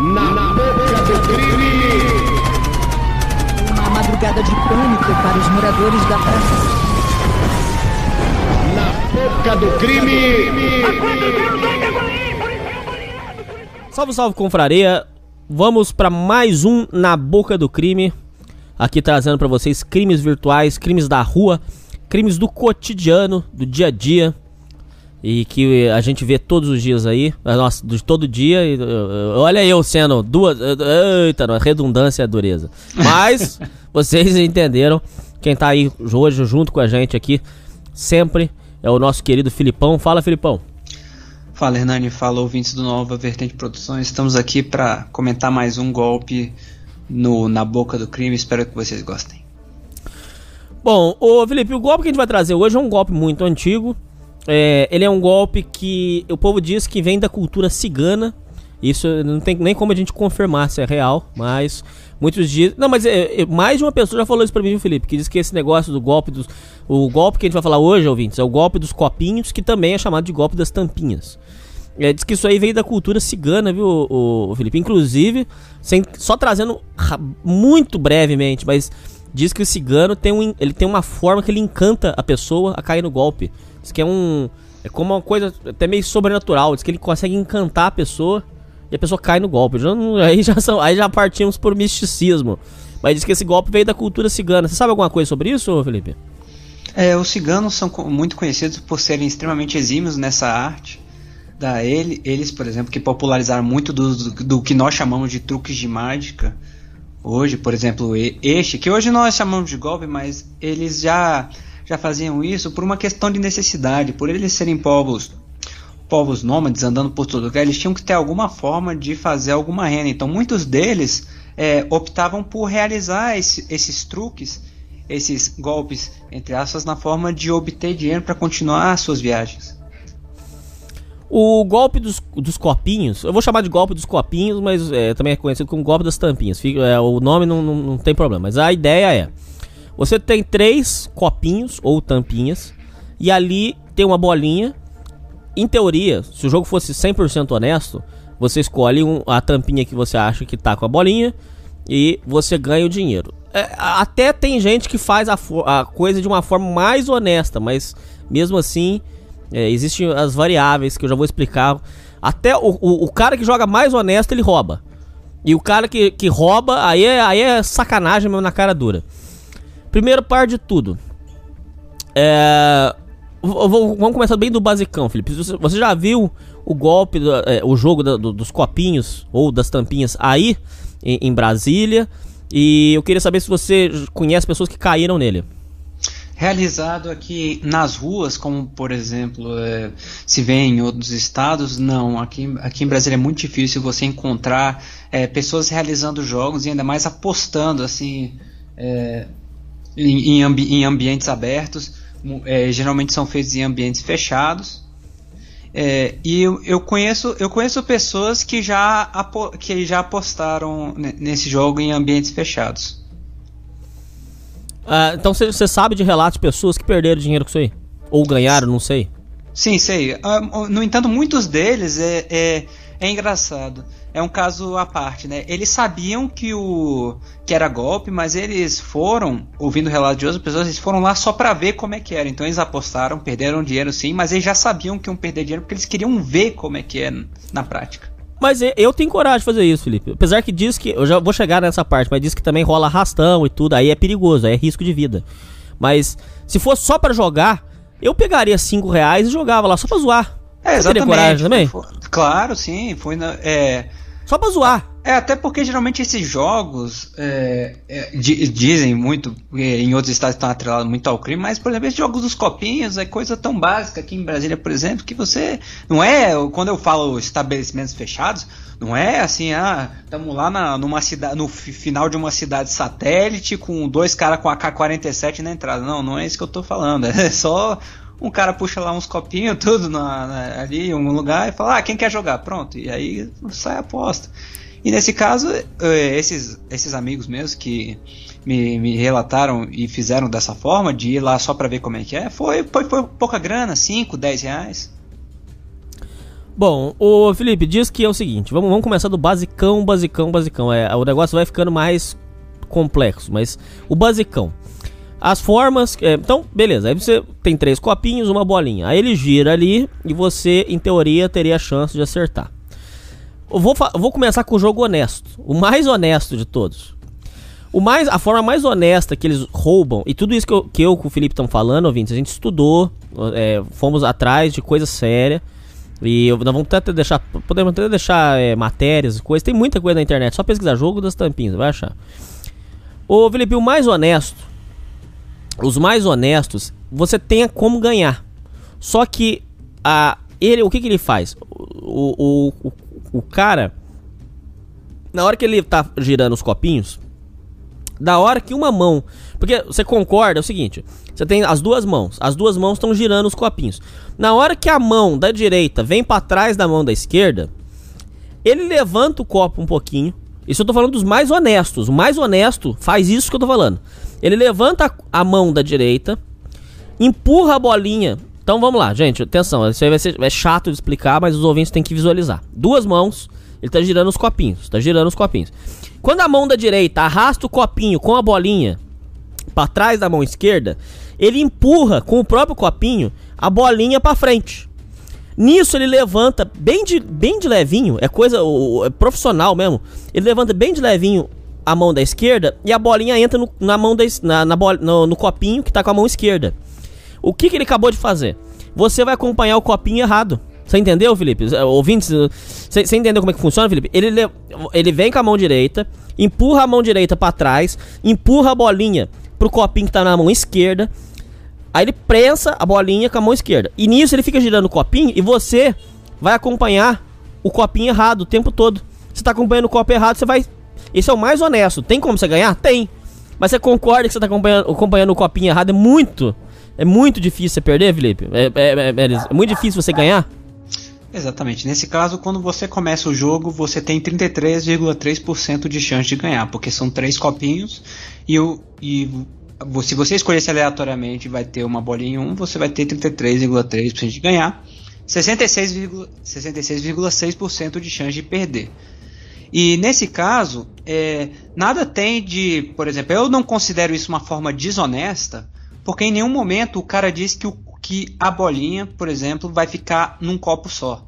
Na boca do crime! Uma madrugada de pânico para os moradores da praça. Na boca do crime! Salve, salve, confraria. Vamos para mais um Na Boca do Crime. Aqui trazendo para vocês crimes virtuais, crimes da rua, crimes do cotidiano, do dia a dia. E que a gente vê todos os dias aí. Nossa, de todo dia. e, uh, uh, olha eu sendo duas. uh, Eita, não, redundância é dureza. Mas vocês entenderam. Quem tá aí hoje junto com a gente aqui, sempre, é o nosso querido Filipão. Fala, Filipão. Fala Hernani, fala ouvintes do Nova Vertente Produções. Estamos aqui para comentar mais um golpe no, na boca do crime. Espero que vocês gostem. Bom, ô Felipe, o golpe que a gente vai trazer hoje é um golpe muito antigo. É, ele é um golpe que o povo diz que vem da cultura cigana. Isso não tem nem como a gente confirmar se é real, mas muitos dizem. Não, mas é, é, mais de uma pessoa já falou isso pra mim, Felipe? Que diz que esse negócio do golpe dos. O golpe que a gente vai falar hoje, ouvintes, é o golpe dos copinhos, que também é chamado de golpe das tampinhas. É, diz que isso aí veio da cultura cigana, viu, o, Felipe? Inclusive, sem, só trazendo ra- muito brevemente, mas diz que o cigano tem, um, ele tem uma forma que ele encanta a pessoa a cair no golpe. Diz que é um. É como uma coisa até meio sobrenatural. Diz que ele consegue encantar a pessoa e a pessoa cai no golpe. Já aí, já são, aí já partimos por misticismo. Mas diz que esse golpe veio da cultura cigana. Você sabe alguma coisa sobre isso, Felipe? É, os ciganos são muito conhecidos por serem extremamente exímios nessa arte. Da ele, eles, por exemplo, que popularizaram muito do, do que nós chamamos de truques de mágica. Hoje, por exemplo, este, que hoje nós chamamos de golpe, mas eles já, já faziam isso por uma questão de necessidade, por eles serem povos povos nômades andando por todo lugar, eles tinham que ter alguma forma de fazer alguma renda. Então, muitos deles é, optavam por realizar esse- esses truques, esses golpes, entre aspas, na forma de obter dinheiro para continuar as suas viagens. O golpe dos, dos copinhos, eu vou chamar de golpe dos copinhos, mas é, também é conhecido como golpe das tampinhas. Fica, é, o nome não, não, não tem problema. Mas a ideia é: você tem três copinhos ou tampinhas, e ali tem uma bolinha. Em teoria, se o jogo fosse 100% honesto, você escolhe um- a tampinha que você acha que tá com a bolinha e você ganha o dinheiro. É, até tem gente que faz a, a coisa de uma forma mais honesta, mas mesmo assim é, existem as variáveis que eu já vou explicar. Até o, o, o cara que joga mais honesto ele rouba. E o cara que, que rouba, aí é, aí é sacanagem mesmo na cara dura. Primeiro par de tudo. É. v- v- Vamos começar bem do basicão, Felipe. Você já viu o golpe, do- é, o jogo da- do- dos copinhos ou das tampinhas aí em, em Brasília? E eu queria saber se você conhece pessoas que caíram nele. Realizado aqui nas ruas, como por exemplo é, se vê em outros estados, não. Aqui, aqui em Brasília é muito difícil você encontrar é, pessoas realizando jogos e ainda mais apostando assim é, em, em ambi- em ambientes abertos. É, geralmente são feitos em ambientes fechados. É, e eu, eu conheço eu conheço pessoas que já, que já apostaram ne- nesse jogo em ambientes fechados. Ah, então você sabe de relatos de pessoas que perderam dinheiro com isso aí? Ou ganharam, não sei. Sim, sei. Ah, no entanto, muitos deles é, é, é engraçado. É um caso à parte, né? Eles sabiam que o que era golpe, mas eles foram, ouvindo relatos de outras pessoas, eles foram lá só pra ver como é que era. Então eles apostaram, perderam dinheiro sim, mas eles já sabiam que iam perder dinheiro porque eles queriam ver como é que é na prática. Mas eu tenho coragem de fazer isso, Felipe. Apesar que diz que. Eu já vou chegar nessa parte, mas diz que também rola arrastão e tudo. Aí é perigoso, aí é risco de vida. Mas se fosse só pra jogar, eu pegaria 5 reais e jogava lá só pra zoar. É, Você teria exatamente. coragem também? Claro, sim. Foi na, é, Só pra zoar. É, até porque geralmente esses jogos é, é, di- dizem muito, em outros estados estão atrelados muito ao crime, mas, por exemplo, esses jogos dos copinhos é coisa tão básica aqui em Brasília, por exemplo, que você. Não é. Quando eu falo estabelecimentos fechados, não é assim, ah, estamos lá na, numa cidade, no fi- final de uma cidade satélite com dois caras com AK-47 na entrada. Não, não é isso que eu tô falando. É só um cara puxa lá uns copinhos, tudo na, na- ali em um lugar e fala, ah, quem quer jogar? Pronto. E aí sai a aposta. E nesse caso, eh, esses, esses amigos meus que me, me relataram e fizeram dessa forma, de ir lá só pra ver como é que é, foi, foi, foi pouca grana, 5, 10 reais. Bom, o Felipe diz que é o seguinte, vamos, vamos começar do basicão, basicão, basicão. É, o negócio vai ficando mais complexo, mas o basicão. As formas. é, então, beleza. Aí você tem três copinhos, uma bolinha. Aí ele gira ali e você, em teoria, teria a chance de acertar. Eu vou, vou começar com o jogo honesto. O mais honesto de todos. O mais, a forma mais honesta que eles roubam, e tudo isso que eu, que eu com o Felipe estão falando, ouvintes, a gente estudou, é, fomos atrás de coisa séria. E eu- nós vamos até deixar. Podemos até deixar é, matérias e coisas. Tem muita coisa na internet. Só pesquisar jogo das tampinhas, vai achar. Ô Felipe, o mais honesto. Os mais honestos, você tem como ganhar. Só que a, ele, o que, que ele faz? O, o, o, o cara, na hora que ele tá girando os copinhos, da hora que uma mão. Porque você concorda, é o seguinte: você tem as duas mãos, as duas mãos estão girando os copinhos. Na hora que a mão da direita vem pra trás da mão da esquerda, ele levanta o copo um pouquinho. Isso eu tô falando dos mais honestos. O mais honesto faz isso que eu tô falando. Ele levanta a mão da direita, empurra a bolinha. Então vamos lá, gente, atenção. Isso aí vai ser é chato de explicar, mas os ouvintes têm que visualizar. Duas mãos, ele tá girando os copinhos, tá girando os copinhos. Quando a mão da direita arrasta o copinho com a bolinha para trás da mão esquerda, ele empurra com o próprio copinho a bolinha para frente. Nisso ele levanta bem de, bem de levinho, é coisa é profissional mesmo. Ele levanta bem de levinho a mão da esquerda e a bolinha entra no, na mão da, na, na bol- no, no copinho que tá com a mão esquerda. O que, que ele acabou de fazer? Você vai acompanhar o copinho errado. Você entendeu, Felipe? Ouvintes, você você entendeu como é que funciona, Felipe? Ele, le- ele vem com a mão direita, empurra a mão direita pra trás, empurra a bolinha pro copinho que tá na mão esquerda. Aí ele prensa a bolinha com a mão esquerda. E nisso ele fica girando o copinho e você vai acompanhar o copinho errado o tempo todo. Você tá acompanhando o copo errado, você vai. Esse é o mais honesto. Tem como você ganhar? Tem. Mas você concorda que você tá acompanhando, acompanhando o copinho errado? É muito. É muito difícil você perder, Felipe? É, é- é- é- é muito difícil você ganhar? Exatamente. Nesse caso, quando você começa o jogo, você tem 33,3% de chance de ganhar, porque são três copinhos e, o, e se você escolhesse aleatoriamente vai ter uma bolinha em um, você vai ter 33,3% de ganhar, 66,6% 66,6% de chance de perder. E nesse caso, é, nada tem de, por exemplo, eu não considero isso uma forma desonesta, porque em nenhum momento o cara diz que, o, que a bolinha, por exemplo, vai ficar num copo só.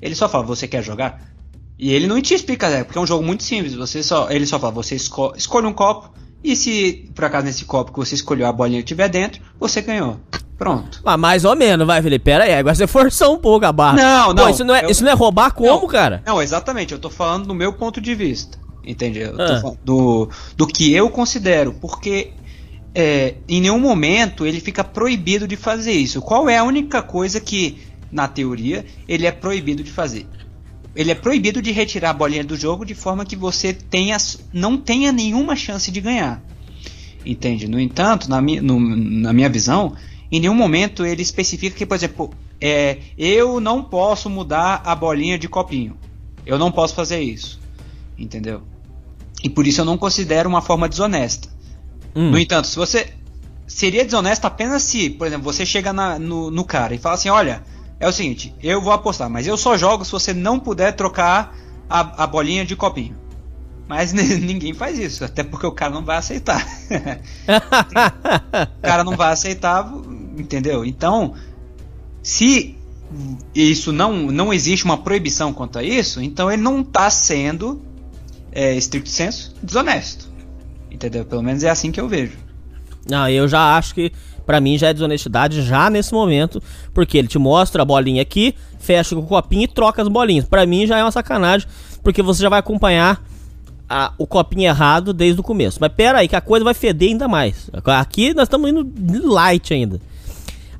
Ele só fala, você quer jogar? E ele não te explica, né, porque é um jogo muito simples. Você só, ele só fala, você esco escolhe um copo e se por acaso nesse copo que você escolheu a bolinha estiver dentro, você ganhou. Pronto. Ah, mais ou menos, vai, Felipe. Pera aí, agora você forçou um pouco a barra. Não, Pô, não, isso não é, eu- isso não é roubar como, Não. cara? Não, exatamente. Eu tô falando do meu ponto de vista. Entendeu? Eu tô Ah. falando do, do que eu considero. Porque é, em nenhum momento ele fica proibido de fazer isso. Qual é a única coisa que, na teoria, ele é proibido de fazer? Ele é proibido de retirar a bolinha do jogo de forma que você tenha, não tenha nenhuma chance de ganhar. Entende? No entanto, na minha, no- na minha visão, em nenhum momento ele especifica que, por exemplo, é, eu não posso mudar a bolinha de copinho. Eu não posso fazer isso. Entendeu? E por isso eu não considero uma forma desonesta. Hum. No entanto, se você. Seria desonesto apenas se, por exemplo, você chega na- no, no cara e fala assim: olha, é o seguinte, eu vou apostar, mas eu só jogo se você não puder trocar a, a bolinha de copinho. Mas ninguém faz isso, até porque o cara não vai aceitar. o cara não vai aceitar, entendeu? Então, se isso não, não existe uma proibição quanto a isso, então ele não está sendo, é, estricto senso, desonesto. Entendeu? Pelo menos é assim que eu vejo. Não, eu já acho que pra mim já é desonestidade já nesse momento, porque ele te mostra a bolinha aqui, fecha com o copinho e troca as bolinhas. Pra mim já é uma sacanagem, porque você já vai acompanhar a- o copinho errado desde o começo. Mas pera aí que a coisa vai feder ainda mais. Aqui nós estamos indo light ainda.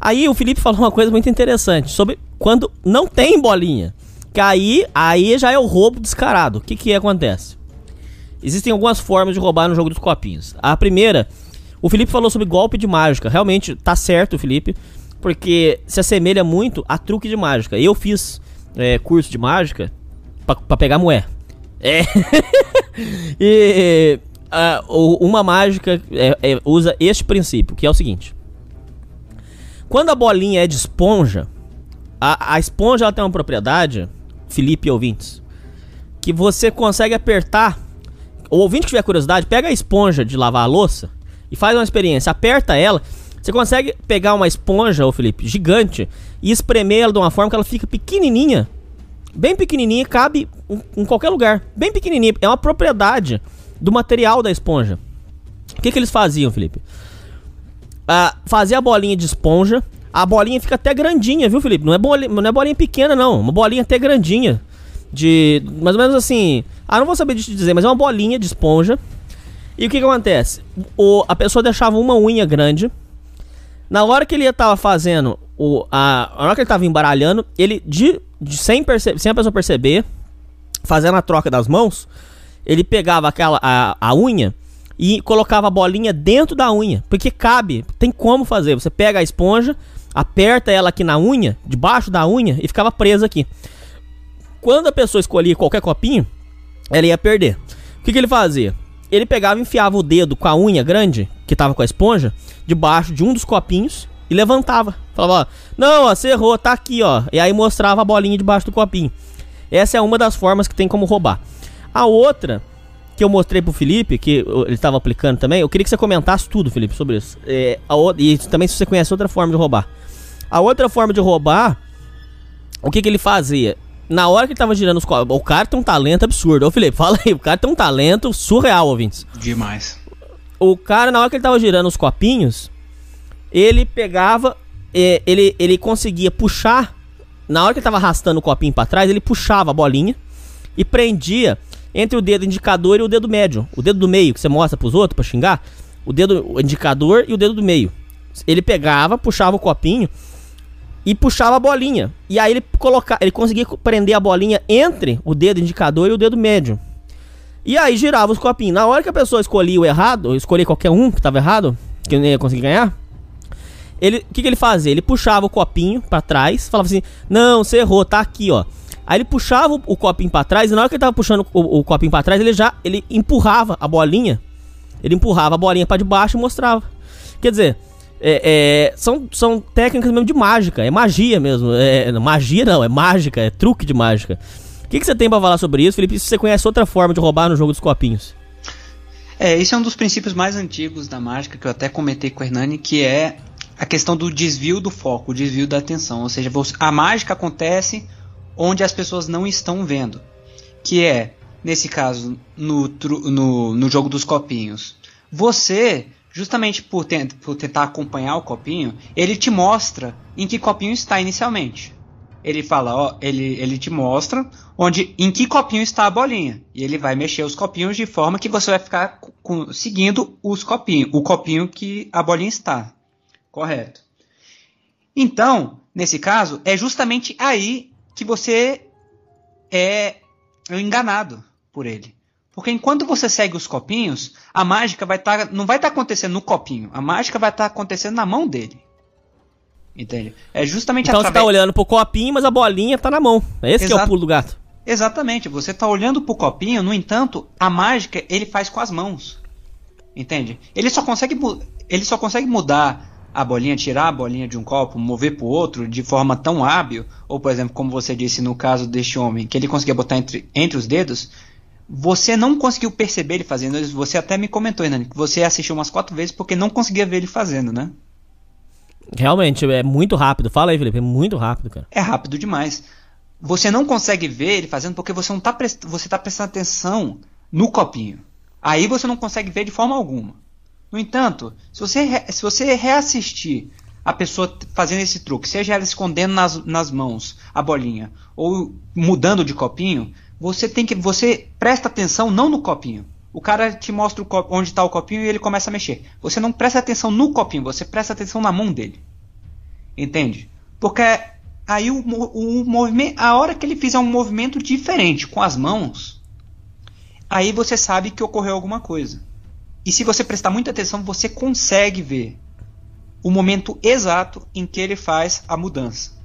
Aí o Felipe falou uma coisa muito interessante sobre quando não tem bolinha. Que aí, aí já é o roubo descarado. O que que acontece? Existem algumas formas de roubar no jogo dos copinhos. A primeira, o Felipe falou sobre golpe de mágica. Realmente tá certo, Felipe, porque se assemelha muito a truque de mágica. Eu fiz é, curso de mágica pra pegar moé. É. e uma mágica é, é, usa este princípio, que é o seguinte: quando a bolinha é de esponja, A, a esponja ela tem uma propriedade, Felipe ouvintes, que você consegue apertar. O ouvinte que tiver curiosidade, pega a esponja de lavar a louça e faz uma experiência. Aperta ela. Você consegue pegar uma esponja, ô Felipe, gigante, e espremer ela de uma forma que ela fica pequenininha. Bem pequenininha, cabe em, qualquer lugar. Bem pequenininha. É uma propriedade do material da esponja. O que, que eles faziam, Felipe? Ah, fazia a bolinha de esponja. A bolinha fica até grandinha, viu, Felipe? Não é, bolinha, não é bolinha pequena, não. Uma bolinha até grandinha. De. Mais ou menos assim. Ah, não vou saber te dizer, mas é uma bolinha de esponja. E o que, que acontece? O, a pessoa deixava uma unha grande. Na hora que ele estava fazendo. O, a, a hora que ele estava embaralhando, ele, de, de, sem, perce, sem a pessoa perceber, fazendo a troca das mãos, ele pegava aquela a, a unha e colocava a bolinha dentro da unha, porque cabe, tem como fazer. Você pega a esponja, aperta ela aqui na unha, debaixo da unha e ficava presa aqui. Quando a pessoa escolhia qualquer copinho, ela ia perder. O que, que ele fazia? Ele pegava e enfiava o dedo com a unha grande, que tava com a esponja, debaixo de um dos copinhos e levantava. Falava, ó, não, ó, você errou, tá aqui, ó. E aí mostrava a bolinha debaixo do copinho. Essa é uma das formas que tem como roubar. A outra que eu mostrei pro Felipe, que ele estava aplicando também, eu queria que você comentasse tudo, Felipe, sobre isso. É, a, e também se você conhece outra forma de roubar. A outra forma de roubar, o que, que ele fazia? Na hora que ele tava girando os copos, o cara tem um talento absurdo. Ô Felipe, fala aí, o cara tem um talento surreal, ouvintes. Demais. O cara, na hora que ele tava girando os copinhos, ele pegava, é, ele, ele conseguia puxar, na hora que ele tava arrastando o copinho para trás, ele puxava a bolinha e prendia entre o dedo indicador e o dedo médio. O dedo do meio que você mostra pros outros para xingar, o dedo indicador e o dedo do meio. Ele pegava, puxava o copinho e puxava a bolinha. E aí ele colocar, ele conseguia prender a bolinha entre o dedo indicador e o dedo médio. E aí girava os copinhos. Na hora que a pessoa escolhia o errado, ou escolhia qualquer um que estava errado, que não ia conseguir ganhar, ele, o que, que ele fazia? Ele puxava o copinho para trás, falava assim: "Não, você errou, tá aqui, ó". Aí ele puxava o, o copinho para trás e na hora que ele tava puxando o, o copinho para trás, ele já ele empurrava a bolinha. Ele empurrava a bolinha para debaixo e mostrava. Quer dizer, é, é, são, são técnicas mesmo de mágica, é magia mesmo. É, magia não, é mágica, é truque de mágica. O que, que você tem para falar sobre isso, Felipe? Se você conhece outra forma de roubar no jogo dos copinhos? É, esse é um dos princípios mais antigos da mágica que eu até comentei com o Hernani, que é a questão do desvio do foco, o desvio da atenção. Ou seja, a mágica acontece onde as pessoas não estão vendo. Que é, nesse caso, no, no, no jogo dos copinhos. Você, justamente por, por tentar acompanhar o copinho, ele te mostra em que copinho está inicialmente. Ele fala, ó, ele, ele te mostra onde, em que copinho está a bolinha. E ele vai mexer os copinhos de forma que você vai ficar seguindo os copinhos, o copinho que a bolinha está. Correto. Então, nesse caso, é justamente aí que você é enganado por ele. Porque enquanto você segue os copinhos, a mágica vai estar, tá, não vai estar tá acontecendo no copinho, a mágica vai estar tá acontecendo na mão dele. Entende? É justamente então através... você tá olhando pro copinho, mas a bolinha tá na mão. É esse que é o pulo do gato. Exatamente, você tá olhando pro copinho, no entanto, a mágica ele faz com as mãos. Entende? Ele só consegue ele só consegue mudar a bolinha, tirar a bolinha de um copo, mover para o outro de forma tão hábil, ou por exemplo, como você disse no caso deste homem, que ele conseguia botar entre, entre os dedos, você não conseguiu perceber ele fazendo. Você até me comentou, Hernani, que você assistiu umas quatro vezes porque não conseguia ver ele fazendo, né? Realmente, é muito rápido. Fala aí, Felipe, é muito rápido, cara. É rápido demais. Você não consegue ver ele fazendo porque você não tá, prest... você tá prestando atenção no copinho. Aí você não consegue ver de forma alguma. No entanto, se você, se você reassistir a pessoa fazendo esse truque, seja ela escondendo nas, nas mãos a bolinha ou mudando de copinho, você tem que você presta atenção não no copinho. O cara te mostra onde está o copinho e ele começa a mexer. Você não presta atenção no copinho, você presta atenção na mão dele. Entende? Porque aí o, o movimento, a hora que ele fizer um movimento diferente com as mãos, aí você sabe que ocorreu alguma coisa. E se você prestar muita atenção, você consegue ver o momento exato em que ele faz a mudança.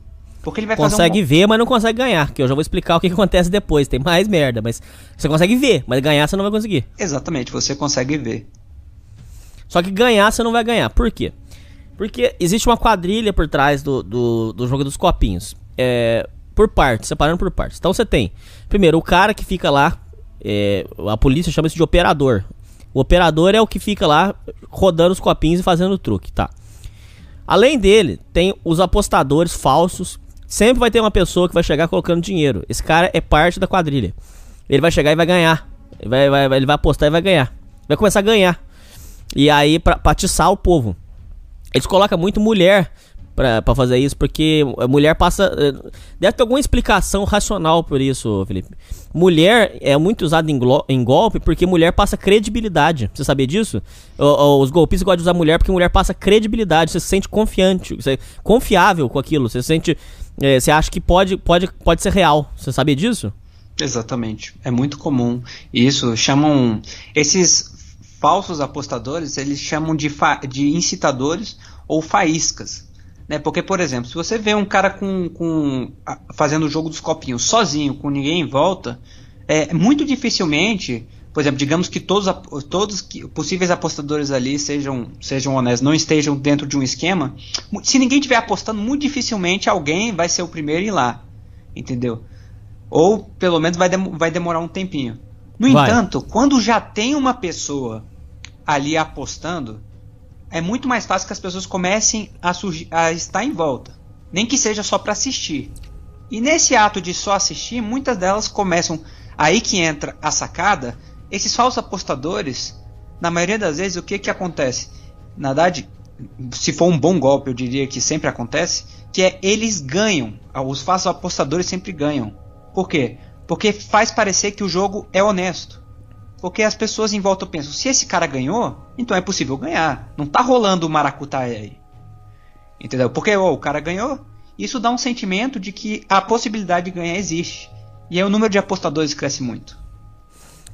Porque ele vai consegue um... ver, mas não consegue ganhar. Que eu já vou explicar o que, que, acontece depois. Tem mais merda, mas você consegue ver, mas ganhar você não vai conseguir. Exatamente, você consegue ver. Só que ganhar você não vai ganhar. Por quê? Porque existe uma quadrilha por trás do, do, do jogo dos copinhos. é, por partes, separando por partes. Então você tem, primeiro, o cara que fica lá, é, a polícia chama isso de operador. O operador é o que fica lá rodando os copinhos e fazendo o truque, tá? Além dele, tem os apostadores falsos. Sempre vai ter uma pessoa que vai chegar colocando dinheiro. Esse cara é parte da quadrilha. Ele vai chegar e vai ganhar. Ele vai, vai, ele vai apostar e vai ganhar. Vai começar a ganhar. E aí, pra, pra atiçar o povo. Eles colocam muito mulher pra, pra fazer isso, porque a mulher passa. eh, Deve ter alguma explicação racional por isso, Felipe. Mulher é muito usada em, em golpe porque mulher passa credibilidade. Você sabia disso? O- os golpistas gostam de usar mulher porque mulher passa credibilidade. Você se sente confiante, você é confiável com aquilo. Você se sente. Eh, você acha que pode, pode, pode ser real. Você sabia disso? Exatamente. É muito comum. Isso chamam. Esses falsos apostadores, eles chamam de, de incitadores ou faíscas. Né? Porque, por exemplo, se você vê um cara com, com fazendo o jogo dos copinhos sozinho, com ninguém em volta, é muito dificilmente. Por exemplo, digamos que todos, todos que, possíveis apostadores ali sejam, sejam honestos, não estejam dentro de um esquema. Se ninguém estiver apostando, muito dificilmente alguém vai ser o primeiro a ir lá. Entendeu? Ou pelo menos vai, demo- vai demorar um tempinho. No Vai. entanto, quando já tem uma pessoa ali apostando, é muito mais fácil que as pessoas comecem a, a estar em volta. Nem que seja só para assistir. E nesse ato de só assistir, muitas delas começam. Aí que entra a sacada. Esses falsos apostadores, na maioria das vezes, o que, que acontece? Na verdade, se for um bom golpe, eu diria que sempre acontece, que é eles ganham. Os falsos apostadores sempre ganham. Por quê? Porque faz parecer que o jogo é honesto. Porque as pessoas em volta pensam, se esse cara ganhou, então é possível ganhar. Não tá rolando o maracutaia aí. Entendeu? Porque ó, o cara ganhou, isso dá um sentimento de que a possibilidade de ganhar existe. E aí o número de apostadores cresce muito.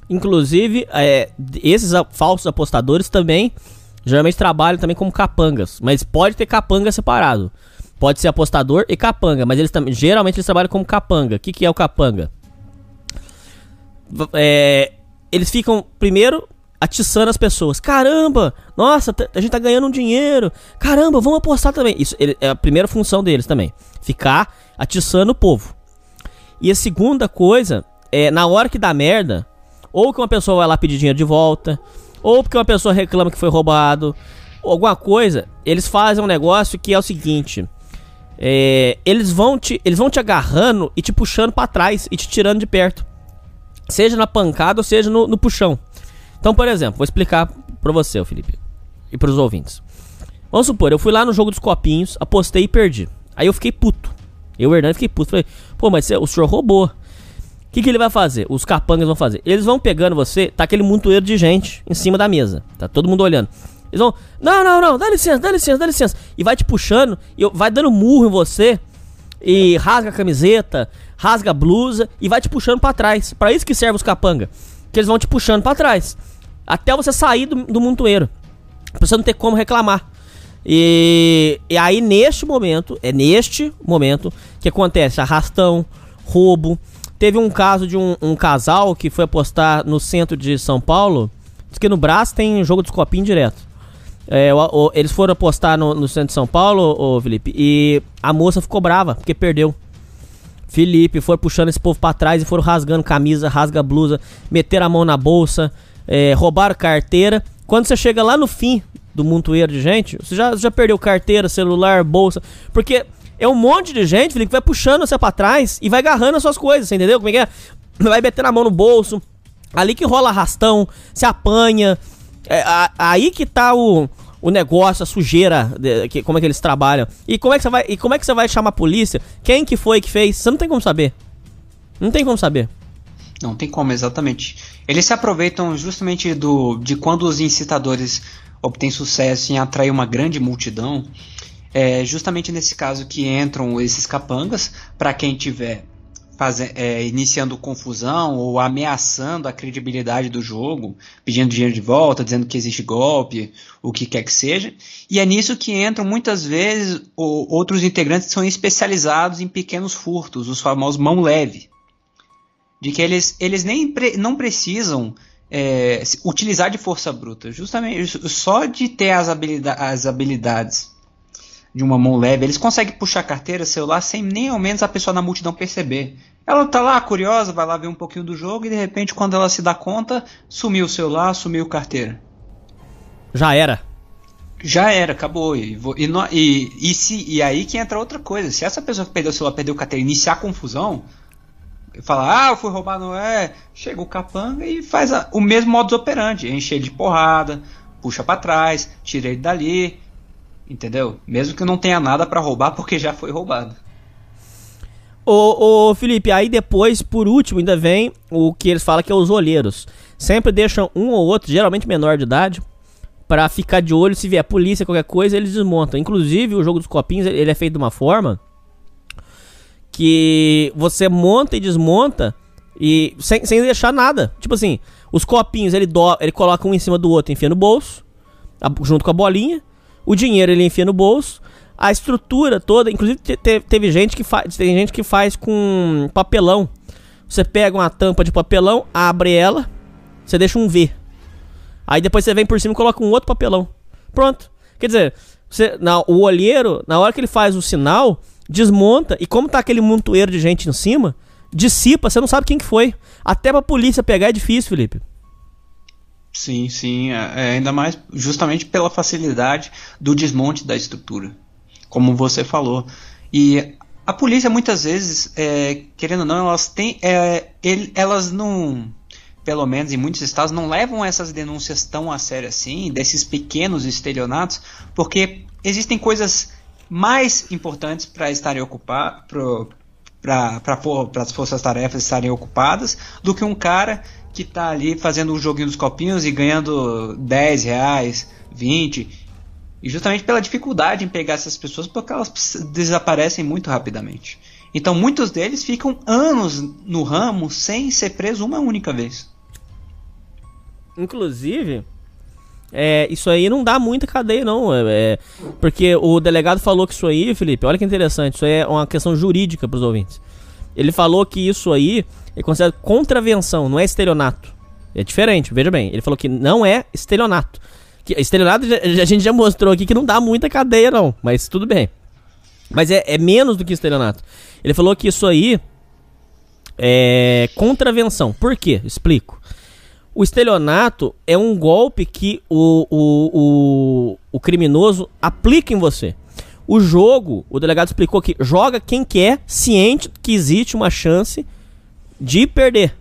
Inclusive, é, esses falsos apostadores também geralmente trabalham também como capangas. Mas pode ter capanga separado. Pode ser apostador e capanga, mas eles também geralmente eles trabalham como capanga. O que, que é o capanga? É, eles ficam primeiro atiçando as pessoas. Caramba, nossa, a gente tá ganhando um dinheiro. Caramba, vamos apostar também. Isso ele- é a primeira função deles também. Ficar atiçando o povo. E a segunda coisa é na hora que dá merda, ou que uma pessoa vai lá pedir dinheiro de volta, ou porque uma pessoa reclama que foi roubado, ou alguma coisa, eles fazem um negócio que é o seguinte: é, eles vão te, eles vão te agarrando e te puxando pra trás e te tirando de perto, seja na pancada ou seja no, no puxão. Então, por exemplo, vou explicar pra você, Felipe, e pros ouvintes. Vamos supor, eu fui lá no jogo dos copinhos, apostei e perdi. Aí eu fiquei puto. Eu, Hernani, fiquei puto. Falei, pô, mas o senhor roubou. Que, que ele vai fazer? Os capangas vão fazer. Eles vão pegando você, tá aquele montoeiro de gente em cima da mesa. Tá todo mundo olhando. Eles vão, não, não, não, dá licença, dá licença, dá licença. E vai te puxando, e vai dando murro em você, e rasga a camiseta, rasga a blusa, e vai te puxando pra trás. Pra isso que serve os capanga. Que eles vão te puxando pra trás. Até você sair do, do montoeiro. Pra você não ter como reclamar. E, e aí, neste momento, é neste momento que acontece arrastão, roubo. Teve um caso de um, um casal que foi apostar no centro de São Paulo. Diz que no Brás tem jogo dos copinhos direto. É, o- o- eles foram apostar no, no centro de São Paulo, ô, Felipe, e a moça ficou brava, porque perdeu. Felipe foi puxando esse povo pra trás e foram rasgando camisa, rasga blusa, meteram a mão na bolsa, é, roubaram carteira. Quando você chega lá no fim do montoeiro de gente, você já, já perdeu carteira, celular, bolsa, porque é um monte de gente, Felipe, que vai puxando você pra trás e vai agarrando as suas coisas, você entendeu como é que é? Vai metendo a mão no bolso, ali que rola arrastão, se apanha, é, a- aí que tá o, o negócio, a sujeira, de- que, como é que eles trabalham. E como é que você vai, e como é que você vai chamar a polícia? Quem que foi que fez? Você não tem como saber. Não tem como saber. Não tem como, exatamente. Eles se aproveitam justamente do, de quando os incitadores obtêm sucesso em atrair uma grande multidão. É justamente nesse caso que entram esses capangas, para quem tiver é, iniciando confusão ou ameaçando a credibilidade do jogo, pedindo dinheiro de volta, dizendo que existe golpe, o que quer que seja. E é nisso que entram muitas vezes o- outros integrantes que são especializados em pequenos furtos, os famosos mão leve de que eles, eles nem pre- não precisam é, utilizar de força bruta, justamente só de ter as, habilida as habilidades de uma mão leve, eles conseguem puxar a carteira, celular, sem nem ao menos a pessoa na multidão perceber. Ela tá lá curiosa, vai lá ver um pouquinho do jogo e de repente, quando ela se dá conta, sumiu o celular, sumiu a carteira. Já era. Já era, acabou. E, e, e, e, se, e aí que entra outra coisa. Se essa pessoa que perdeu o celular, perdeu a carteira, iniciar confusão, falar, ah, eu fui roubar, não é? Chega o capanga e faz a, o mesmo modus operandi. Enche ele de porrada, puxa para trás, tira ele dali, entendeu? Mesmo que não tenha nada para roubar, porque já foi roubado. Ô, ô, Felipe, aí depois, por último, ainda vem o que eles falam que é os olheiros. Sempre deixam um ou outro, geralmente menor de idade, para ficar de olho se vier polícia, qualquer coisa, eles desmontam. Inclusive, o jogo dos copinhos, ele é feito de uma forma que você monta e desmonta e sem, sem deixar nada. Tipo assim, os copinhos ele, do, ele coloca um em cima do outro, enfia no bolso, junto com a bolinha. O dinheiro ele enfia no bolso. A estrutura toda, inclusive te, teve gente que faz, tem gente que faz com papelão. Você pega uma tampa de papelão, abre ela, você deixa um V. Aí depois você vem por cima e coloca um outro papelão. Pronto. Quer dizer, você, na, o olheiro, na hora que ele faz o sinal, desmonta e como tá aquele montoeiro de gente em cima, dissipa, você não sabe quem que foi. Até pra polícia pegar é difícil, Felipe. Sim, sim, é, é ainda mais justamente pela facilidade do desmonte da estrutura, como você falou. E a polícia muitas vezes, é, querendo ou não, elas têm, é, ele, elas não, pelo menos em muitos estados, não levam essas denúncias tão a sério assim, desses pequenos estelionatos, porque existem coisas mais importantes para estarem ocupados, para as forças-tarefas estarem ocupadas, do que um cara que está ali fazendo o um joguinho dos copinhos e ganhando 10 reais, 20. E justamente pela dificuldade em pegar essas pessoas, porque elas desaparecem muito rapidamente. Então muitos deles ficam anos no ramo sem ser preso uma única vez. Inclusive, é, isso aí não dá muita cadeia, não. É, é, porque o delegado falou que isso aí, Felipe, olha que interessante, isso aí é uma questão jurídica para os ouvintes. Ele falou que isso aí é considerado contravenção, não é estelionato. É diferente, veja bem. Ele falou que não é estelionato. Que, estelionato a gente já mostrou aqui que não dá muita cadeia, não. Mas tudo bem. Mas é, é menos do que estelionato. Ele falou que isso aí é contravenção. Por quê? Explico. O estelionato é um golpe que o, o, o, o criminoso aplica em você. O jogo, o delegado explicou que joga quem quer, ciente que existe uma chance de perder.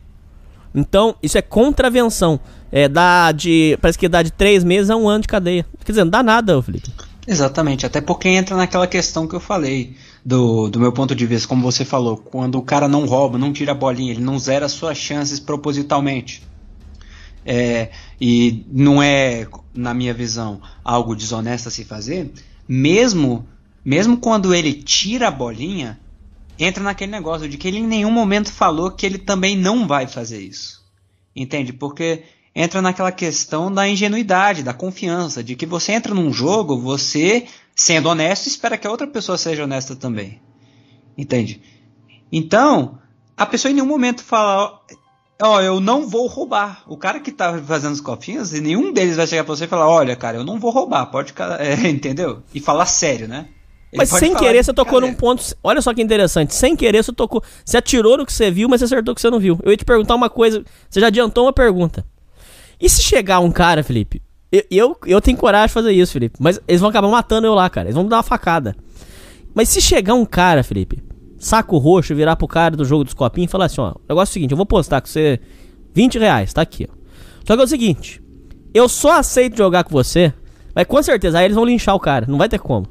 Então, isso é contravenção. É, dá de. Parece que dá de três meses a um ano de cadeia. Quer dizer, não dá nada, Felipe. Exatamente, até porque entra naquela questão que eu falei, do, do meu ponto de vista, como você falou, quando o cara não rouba, não tira a bolinha, ele não zera suas chances propositalmente. É, e não é, na minha visão, algo desonesto a se fazer, mesmo, mesmo quando ele tira a bolinha, entra naquele negócio de que ele em nenhum momento falou que ele também não vai fazer isso. Entende? Porque entra naquela questão da ingenuidade, da confiança, de que você entra num jogo, você, sendo honesto, espera que a outra pessoa seja honesta também. Entende? Então, a pessoa em nenhum momento fala, ó, oh, eu não vou roubar. O cara que tá fazendo os copinhos, nenhum deles vai chegar pra você e falar, olha, cara, eu não vou roubar, pode, é, entendeu? E falar sério, né? Mas sem querer você tocou num ponto. Olha só que interessante. Sem querer você tocou. Você atirou no que você viu, mas você acertou o que você não viu. Eu ia te perguntar uma coisa. Você já adiantou uma pergunta. E se chegar um cara, Felipe? Eu, eu, eu tenho coragem de fazer isso, Felipe. Mas eles vão acabar matando eu lá, cara. Eles vão me dar uma facada. Mas se chegar um cara, Felipe, saco roxo, virar pro cara do jogo dos copinhos e falar assim: ó, o negócio é o seguinte, eu vou postar com você 20 reais, tá aqui, ó. Só que é o seguinte, eu só aceito jogar com você, mas com certeza aí eles vão linchar o cara, não vai ter como.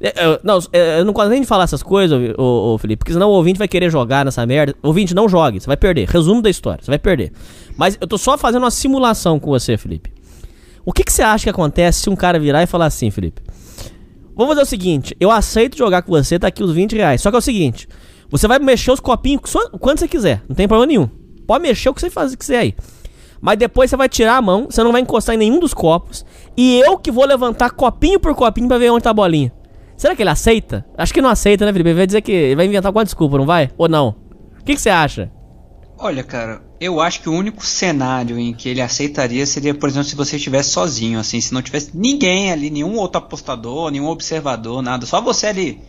Eu, é, é, não, é, eu não gosto nem de falar essas coisas, ô, Felipe, porque senão o ouvinte vai querer jogar nessa merda. Ouvinte, não jogue, você vai perder. Resumo da história, você vai perder. Mas eu tô só fazendo uma simulação com você, Felipe. O que, que você acha que acontece se um cara virar e falar assim, Felipe? Vamos fazer o seguinte, eu aceito jogar com você, tá aqui os 20 reais. Só que é o seguinte, você vai mexer os copinhos quando você quiser, não tem problema nenhum. Pode mexer o que você faz, quiser aí. Mas depois você vai tirar a mão, você não vai encostar em nenhum dos copos. E eu que vou levantar copinho por copinho pra ver onde tá a bolinha. Será que ele aceita? Acho que não aceita, né, Felipe? Ele vai dizer que ele vai inventar alguma desculpa, não vai? Ou não? O que, que você acha? Olha, cara, eu acho que o único cenário em que ele aceitaria seria, por exemplo, se você estivesse sozinho, assim, se não tivesse ninguém ali, nenhum outro apostador, nenhum observador, nada, só você ali.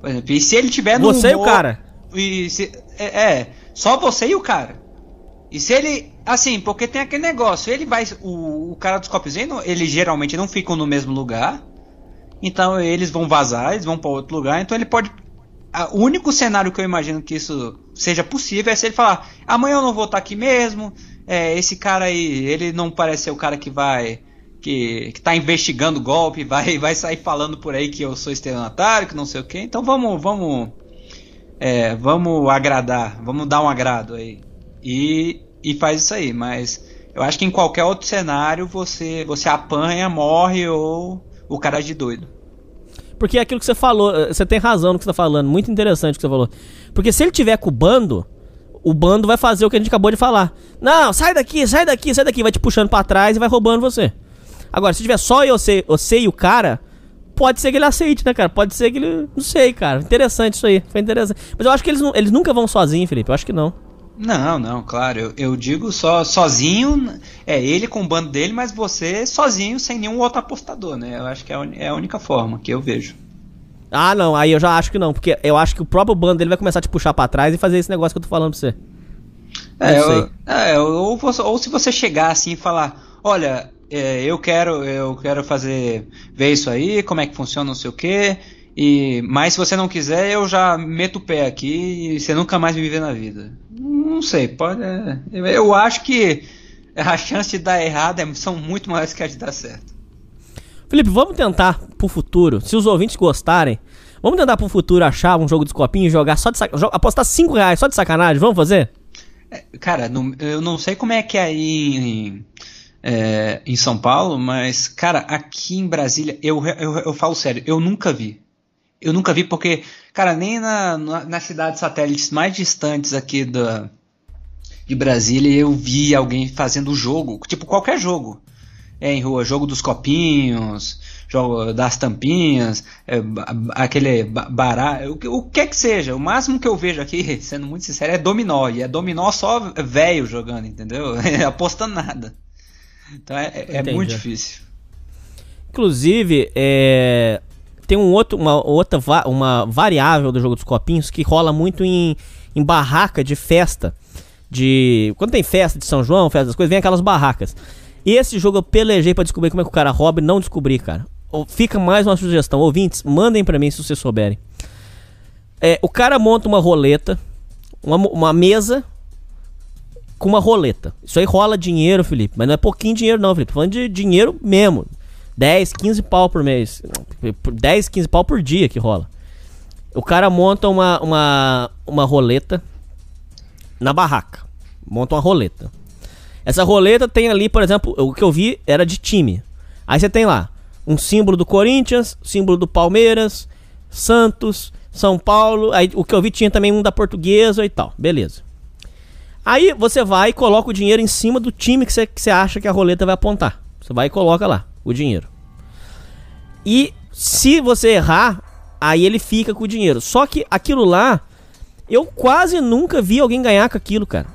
Por exemplo, e se ele tiver no Você e o humor- cara. E se, é, é, só você e o cara. E se ele, assim, porque tem aquele negócio, ele vai, o, o cara dos copos, ele, geralmente não ficam no mesmo lugar, então eles vão vazar, eles vão para outro lugar, então ele pode. o único cenário que eu imagino que isso seja possível é se ele falar: amanhã eu não vou estar aqui mesmo, é, esse cara aí, ele não parece ser o cara que vai. Que, que tá investigando golpe, vai, vai sair falando por aí que eu sou estelionatário, que não sei o que, então vamos, vamos é, vamos agradar, vamos dar um agrado aí. E, e faz isso aí, mas eu acho que em qualquer outro cenário você, você apanha, morre ou o cara de doido. Porque é aquilo que você falou, eh, você tem razão no que você tá falando, muito interessante o que você falou. Porque se ele tiver com o bando, o bando vai fazer o que a gente acabou de falar. Não, sai daqui, sai daqui, sai daqui, vai te puxando pra trás e vai roubando você. Agora, se tiver só eu, você, e o cara, pode ser que ele aceite, né, cara? Pode ser que ele. Não sei, cara. Interessante isso aí. Foi interessante. Mas eu acho que eles, eles nunca vão sozinhos, Felipe. Eu acho que não. Não, não, claro, eu, eu digo só sozinho, é ele com o bando dele, mas você sozinho, sem nenhum outro apostador, né? Eu acho que é a, é a única forma que eu vejo. Ah, não. Aí eu já acho que não. Porque eu acho que o próprio bando dele vai começar a te puxar pra trás e fazer esse negócio que eu tô falando pra você. É, eu- é, ou, você- ou se você chegar assim e falar, olha, é, eu quero, eu quero fazer, ver isso aí, como é que funciona, não sei o que, e mas se você não quiser, eu já meto o pé aqui e você nunca mais me vê na vida. Não sei, pode. é, eu, acho que a chance de dar errado é- são muito maiores que a de dar certo. Felipe, vamos tentar pro futuro, se os ouvintes gostarem, vamos tentar pro futuro achar um jogo de copinho e jogar só de sacanagem. Apostar 5 reais só de sacanagem, vamos fazer? É, Cara, não- eu não sei como é que é aí em, é, em São Paulo, mas, cara, aqui em Brasília, eu, eu, eu falo sério, eu nunca vi. Eu nunca vi porque, cara, nem na, na, nas cidades satélites mais distantes aqui da, de Brasília eu vi alguém fazendo jogo, tipo qualquer jogo. É, em rua, jogo dos copinhos, jogo das tampinhas, é, aquele ba- baralho, o, que- o que é que seja. O máximo que eu vejo aqui, sendo muito sincero, é dominó. E é dominó só velho jogando, entendeu? Apostando nada. Então é, é- é muito difícil. Inclusive, é, tem um outro, uma outra va- uma variável do jogo dos copinhos que rola muito em, em barraca de festa. De. Quando tem festa de São João, festa das coisas, vem aquelas barracas. E esse jogo eu pelejei pra descobrir como é que o cara rouba e não descobri, cara. Fica mais uma sugestão. Ouvintes, mandem pra mim se vocês souberem. É, o cara monta uma roleta, uma, uma mesa com uma roleta. Isso aí rola dinheiro, Felipe. Mas não é pouquinho dinheiro, não, Felipe. Tô falando de dinheiro mesmo. 10, 15 pau por mês. Por 10, 15 pau por dia que rola. O cara monta uma, uma, uma roleta na barraca. Monta uma roleta. Essa roleta tem ali, por exemplo, o que eu vi era de time. Aí você tem lá um símbolo do Corinthians, símbolo do Palmeiras, Santos, São Paulo. Aí o que eu vi tinha também um da Portuguesa e tal. Beleza. Aí você vai e coloca o dinheiro em cima do time que você, que você acha que a roleta vai apontar. Você vai e coloca lá o dinheiro. E se você errar, aí ele fica com o dinheiro. Só que aquilo lá, eu quase nunca vi alguém ganhar com aquilo, cara.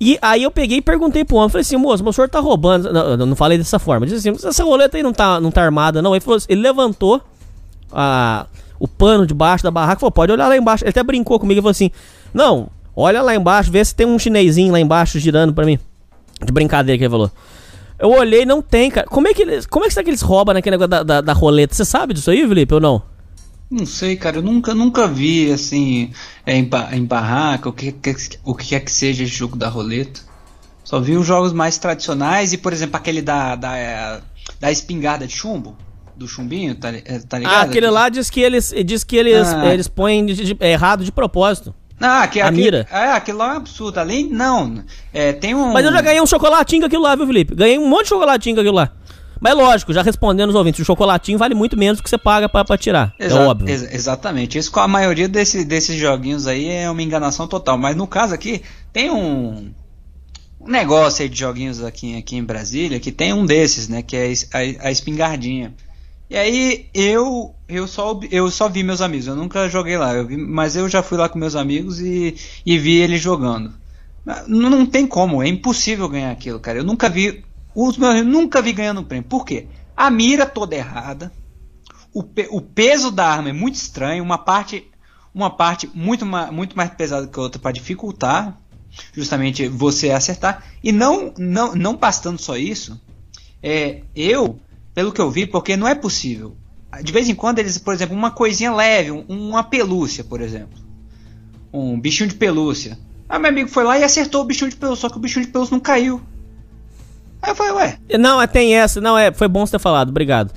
E aí eu peguei e perguntei pro homem, falei assim, moço, o senhor tá roubando. Não, não falei dessa forma. Disse assim, essa roleta aí não tá, não tá armada, não. Ele, falou assim, ele levantou a, o pano debaixo da barraca falou, pode olhar lá embaixo. Ele até brincou comigo e falou assim, não, olha lá embaixo, vê se tem um chinesinho lá embaixo girando pra mim. De brincadeira que ele falou. Eu olhei, não tem, cara. Como é que eles, como é que será que eles roubam naquele negócio da, da, da roleta? Você sabe disso aí, Felipe, ou não? Não sei, cara, eu nunca, nunca vi assim é, em, ba- em barraca o que, que- o que quer que seja esse jogo da roleta. Só vi os jogos mais tradicionais e, por exemplo, aquele da, da, é, da espingarda de chumbo, do chumbinho, tá, é, tá ligado? Ah, aquele lá diz que eles, diz que eles, Ah. eles põem de- de- errado de propósito. Ah, que, a aquele, mira. É, aquilo lá é um absurdo. Além, não, é, tem um... Mas eu já ganhei um chocolatinho com aquilo lá, viu, Felipe? Ganhei um monte de chocolatinho com aquilo lá. Mas lógico, já respondendo os ouvintes, o chocolatinho vale muito menos do que você paga pra, pra tirar. Exa- é óbvio. ex- exatamente. Isso com a maioria desse- desses joguinhos aí é uma enganação total. Mas no caso aqui, tem um, um negócio aí de joguinhos aqui, aqui em Brasília que tem um desses, né? Que é a, a espingardinha. E aí eu eu só, eu só vi meus amigos, eu nunca joguei lá, eu vi- mas eu já fui lá com meus amigos e, e vi eles jogando. Não, não tem como, é impossível ganhar aquilo, cara. Eu nunca vi. Os meus eu nunca vi ganhando prêmio. Por quê? A mira toda errada. O, pe, o peso da arma é muito estranho. Uma parte, uma parte muito, muito mais pesada que a outra para dificultar justamente você acertar. E não, não, não bastando só isso, é, eu, pelo que eu vi, porque não é possível. De vez em quando eles, por exemplo, uma coisinha leve, um, uma pelúcia, por exemplo. Um bichinho de pelúcia. Ah, meu amigo foi lá e acertou o bichinho de pelúcia, só que o bichinho de pelúcia não caiu. Aí eu falei, ué. Não, é, tem essa, não, é, foi bom você ter falado, obrigado.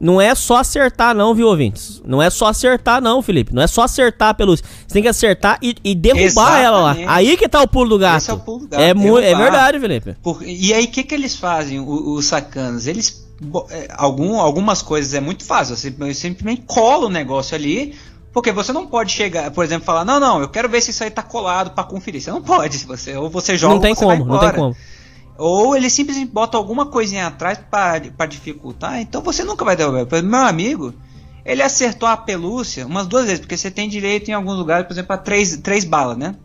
Não é só acertar, não, viu, ouvintes? Não é só acertar, não, Felipe. Não é só acertar pelos. Você tem que acertar e, e derrubar Exatamente. ela lá. Aí que tá o pulo do gato. Esse é o pulo do gato. É, é verdade, Felipe. Por, e aí, o que, que eles fazem, os, sacanos? Eles. É, algum, algumas coisas é muito fácil. Você simplesmente cola o negócio ali. Porque você não pode chegar, por exemplo, falar, não, não, eu quero ver se isso aí tá colado para conferir. Você não pode, se você, ou você joga não tem como, Não tem como. Ou ele simplesmente bota alguma coisinha atrás para dificultar, então você nunca vai derrubar. Meu amigo, ele acertou a pelúcia umas duas vezes, porque você tem direito em alguns lugares, por exemplo, a três, três balas, né?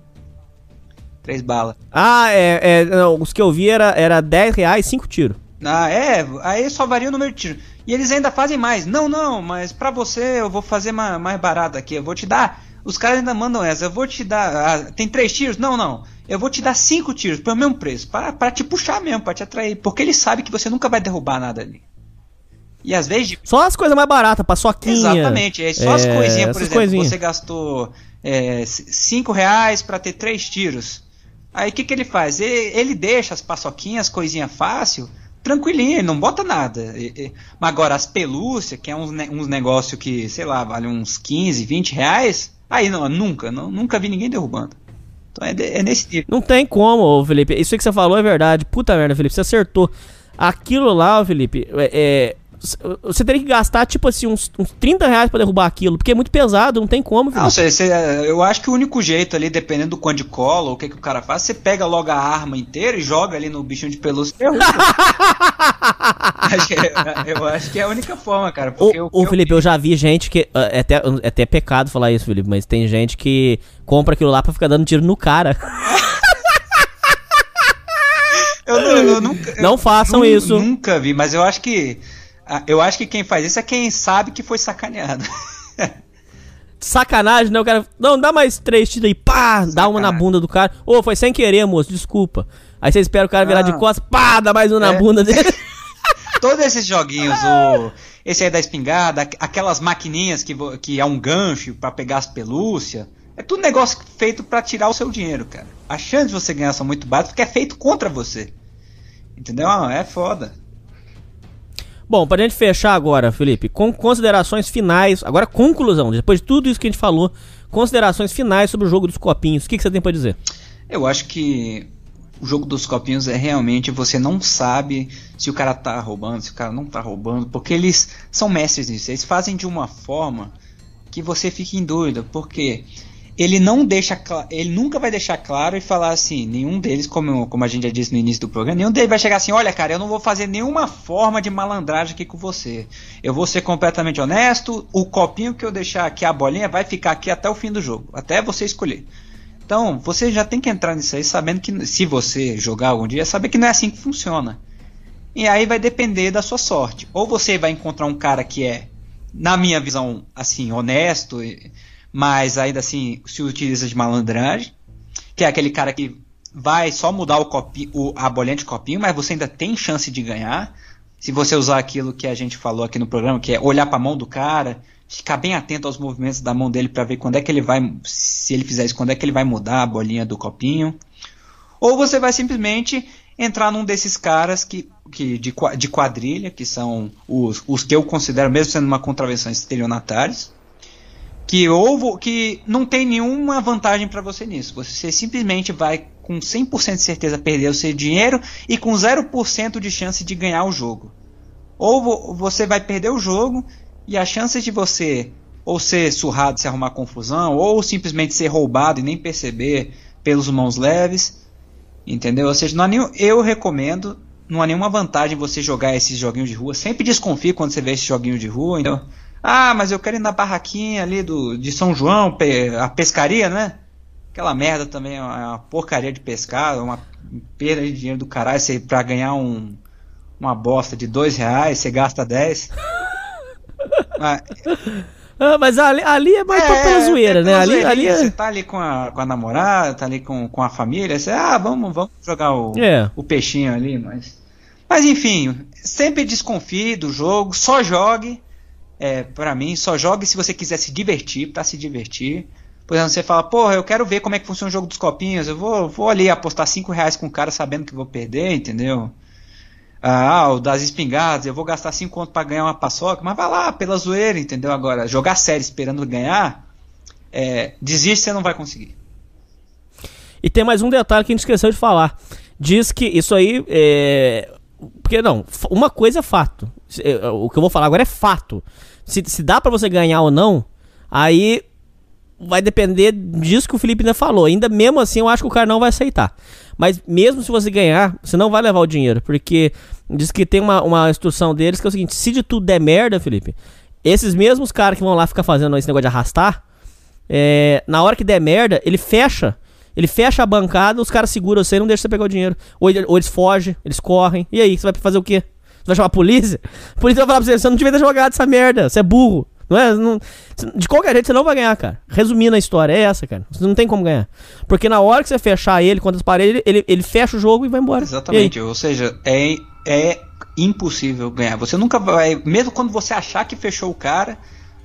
Três balas. Ah, é, é não, os que eu vi era, era 10 reais, 5 tiros. Ah, é, aí só varia o número de tiros. E eles ainda fazem mais. Não, não, mas pra você eu vou fazer mais, mais barato aqui. Eu vou te dar. Os caras ainda mandam essa. Eu vou te dar. Ah, tem três tiros? Não, não eu vou te dar cinco tiros pelo mesmo preço, para te puxar mesmo, para te atrair, porque ele sabe que você nunca vai derrubar nada ali. E às vezes. Só as coisas mais baratas, paçoquinha. Exatamente, é só é, as coisinhas, por exemplo, coisinhas. você gastou é, cinco reais para ter três tiros. Aí o que, que ele faz? Ele, ele deixa as paçoquinhas, coisinha fácil, tranquilinho, não bota nada. Mas agora as pelúcias, que é uns, uns negócio que, sei lá, vale uns 15, 20 reais, aí não, nunca, não, nunca vi ninguém derrubando. Então é, é nesse tipo. Não tem como, Felipe. Isso que você falou é verdade. Puta merda, Felipe. Você acertou. Aquilo lá, Felipe, é, é você teria que gastar, tipo assim, uns, uns 30 reais pra derrubar aquilo, porque é muito pesado, não tem como. Não, você, você, eu acho que o único jeito ali, dependendo do quanto de cola, o que, que o cara faz, você pega logo a arma inteira e joga ali no bichinho de pelúcia e derruba. eu acho que é a única forma, cara. Porque ô, ô Felipe, eu... eu... já vi gente que. É até, é até pecado falar isso, Felipe, mas tem gente que compra aquilo lá pra ficar dando tiro no cara. Eu, eu, eu nunca, não façam isso. Nunca vi, mas eu acho que ah, eu acho que quem faz isso é quem sabe que foi sacaneado. Sacanagem, né? O cara. Não, dá mais três tiros aí, pá! Sacanagem. Dá uma na bunda do cara. Ô, oh, foi sem querer, moço, desculpa. Aí você espera o cara virar ah, de costas, pá! Dá mais um é. na bunda dele. Todos esses joguinhos, o, esse aí da espingarda, aquelas maquininhas que, que é um gancho para pegar as pelúcias. É tudo negócio feito para tirar o seu dinheiro, cara. A chance de você ganhar são muito baixas porque é feito contra você. Entendeu? É foda. Bom, pra gente fechar agora, Felipe, com considerações finais, agora conclusão, depois de tudo isso que a gente falou, considerações finais sobre o jogo dos copinhos, o que, que você tem para dizer? Eu acho que o jogo dos copinhos é realmente você não sabe se o cara tá roubando, se o cara não tá roubando, porque eles são mestres nisso, eles fazem de uma forma que você fica em dúvida, porque ele não deixa ele nunca vai deixar claro e falar assim, nenhum deles, como, como a gente já disse no início do programa, nenhum deles vai chegar assim, olha cara, eu não vou fazer nenhuma forma de malandragem aqui com você. Eu vou ser completamente honesto, o copinho que eu deixar aqui, a bolinha, vai ficar aqui até o fim do jogo, até você escolher. Então, você já tem que entrar nisso aí sabendo que se você jogar algum dia, saber que não é assim que funciona. E aí vai depender da sua sorte. Ou você vai encontrar um cara que é, na minha visão, assim, honesto, mas ainda assim se utiliza de malandragem, que é aquele cara que vai só mudar o copinho, o, a bolinha de copinho, mas você ainda tem chance de ganhar. Se você usar aquilo que a gente falou aqui no programa, que é olhar para a mão do cara, ficar bem atento aos movimentos da mão dele para ver quando é que ele vai, se ele fizer isso, quando é que ele vai mudar a bolinha do copinho. Ou você vai simplesmente entrar num desses caras que, que de, de quadrilha, que são os, os que eu considero, mesmo sendo uma contravenção, estelionatários, que ou que não tem nenhuma vantagem para você nisso. Você simplesmente vai com 100% de certeza perder o seu dinheiro e com 0% de chance de ganhar o jogo. Ou você vai perder o jogo e as chances de você ou ser surrado se arrumar confusão, ou simplesmente ser roubado e nem perceber pelos mãos leves, entendeu? Ou seja, não há nenhum, eu recomendo, não há nenhuma vantagem você jogar esses joguinhos de rua. Sempre desconfie quando você vê esse joguinho de rua, então ah, mas eu quero ir na barraquinha ali do, de São João, a pescaria, né? Aquela merda também é uma, é porcaria de pescar, é uma perda de dinheiro do caralho. Você, pra ganhar um, uma bosta de dois reais, você gasta 10. Mas, Ah, mas ali, ali é mais pra- pela zoeira, é né? Ali, ali é... Você tá ali com a, com a namorada, tá ali com, com a família, você, ah, vamos, vamos jogar o, É. o peixinho ali, mas. Mas enfim, sempre desconfie do jogo, só jogue. É, pra mim, só jogue se você quiser se divertir, pra se divertir. Por exemplo, você fala, porra, eu quero ver como é que funciona o jogo dos copinhos, eu vou, vou ali apostar 5 reais com o cara sabendo que vou perder, entendeu? Ah, o das espingardas, eu vou gastar 5 conto pra ganhar uma paçoca, mas vai lá, pela zoeira, entendeu? Agora, jogar sério esperando ganhar, é, desiste, você não vai conseguir. E tem mais um detalhe que a gente esqueceu de falar. Diz que isso aí é. Porque não, uma coisa é fato. É, O que eu vou falar agora é fato. Se, se dá pra você ganhar ou não, aí vai depender disso que o Felipe ainda falou. Ainda mesmo assim, eu acho que o cara não vai aceitar. Mas mesmo se você ganhar, você não vai levar o dinheiro. Porque diz que tem uma, uma instrução deles que é o seguinte: se de tudo der merda, Felipe, esses mesmos caras que vão lá ficar fazendo esse negócio de arrastar, é, na hora que der merda, ele fecha. Ele fecha a bancada, os caras seguram você e não deixam você pegar o dinheiro. Ou, ou eles fogem, eles correm. E aí, você vai fazer o quê? Você vai chamar a polícia? A polícia vai falar pra você, você não devia ter jogado essa merda, você é burro. Não é? Não- de qualquer jeito, você não vai ganhar, cara. Resumindo a história, é essa, cara. Você não tem como ganhar. Porque na hora que você fechar ele contra as paredes, ele, ele fecha o jogo e vai embora. Exatamente, ou seja, é, é impossível ganhar. Você nunca vai, mesmo quando você achar que fechou o cara,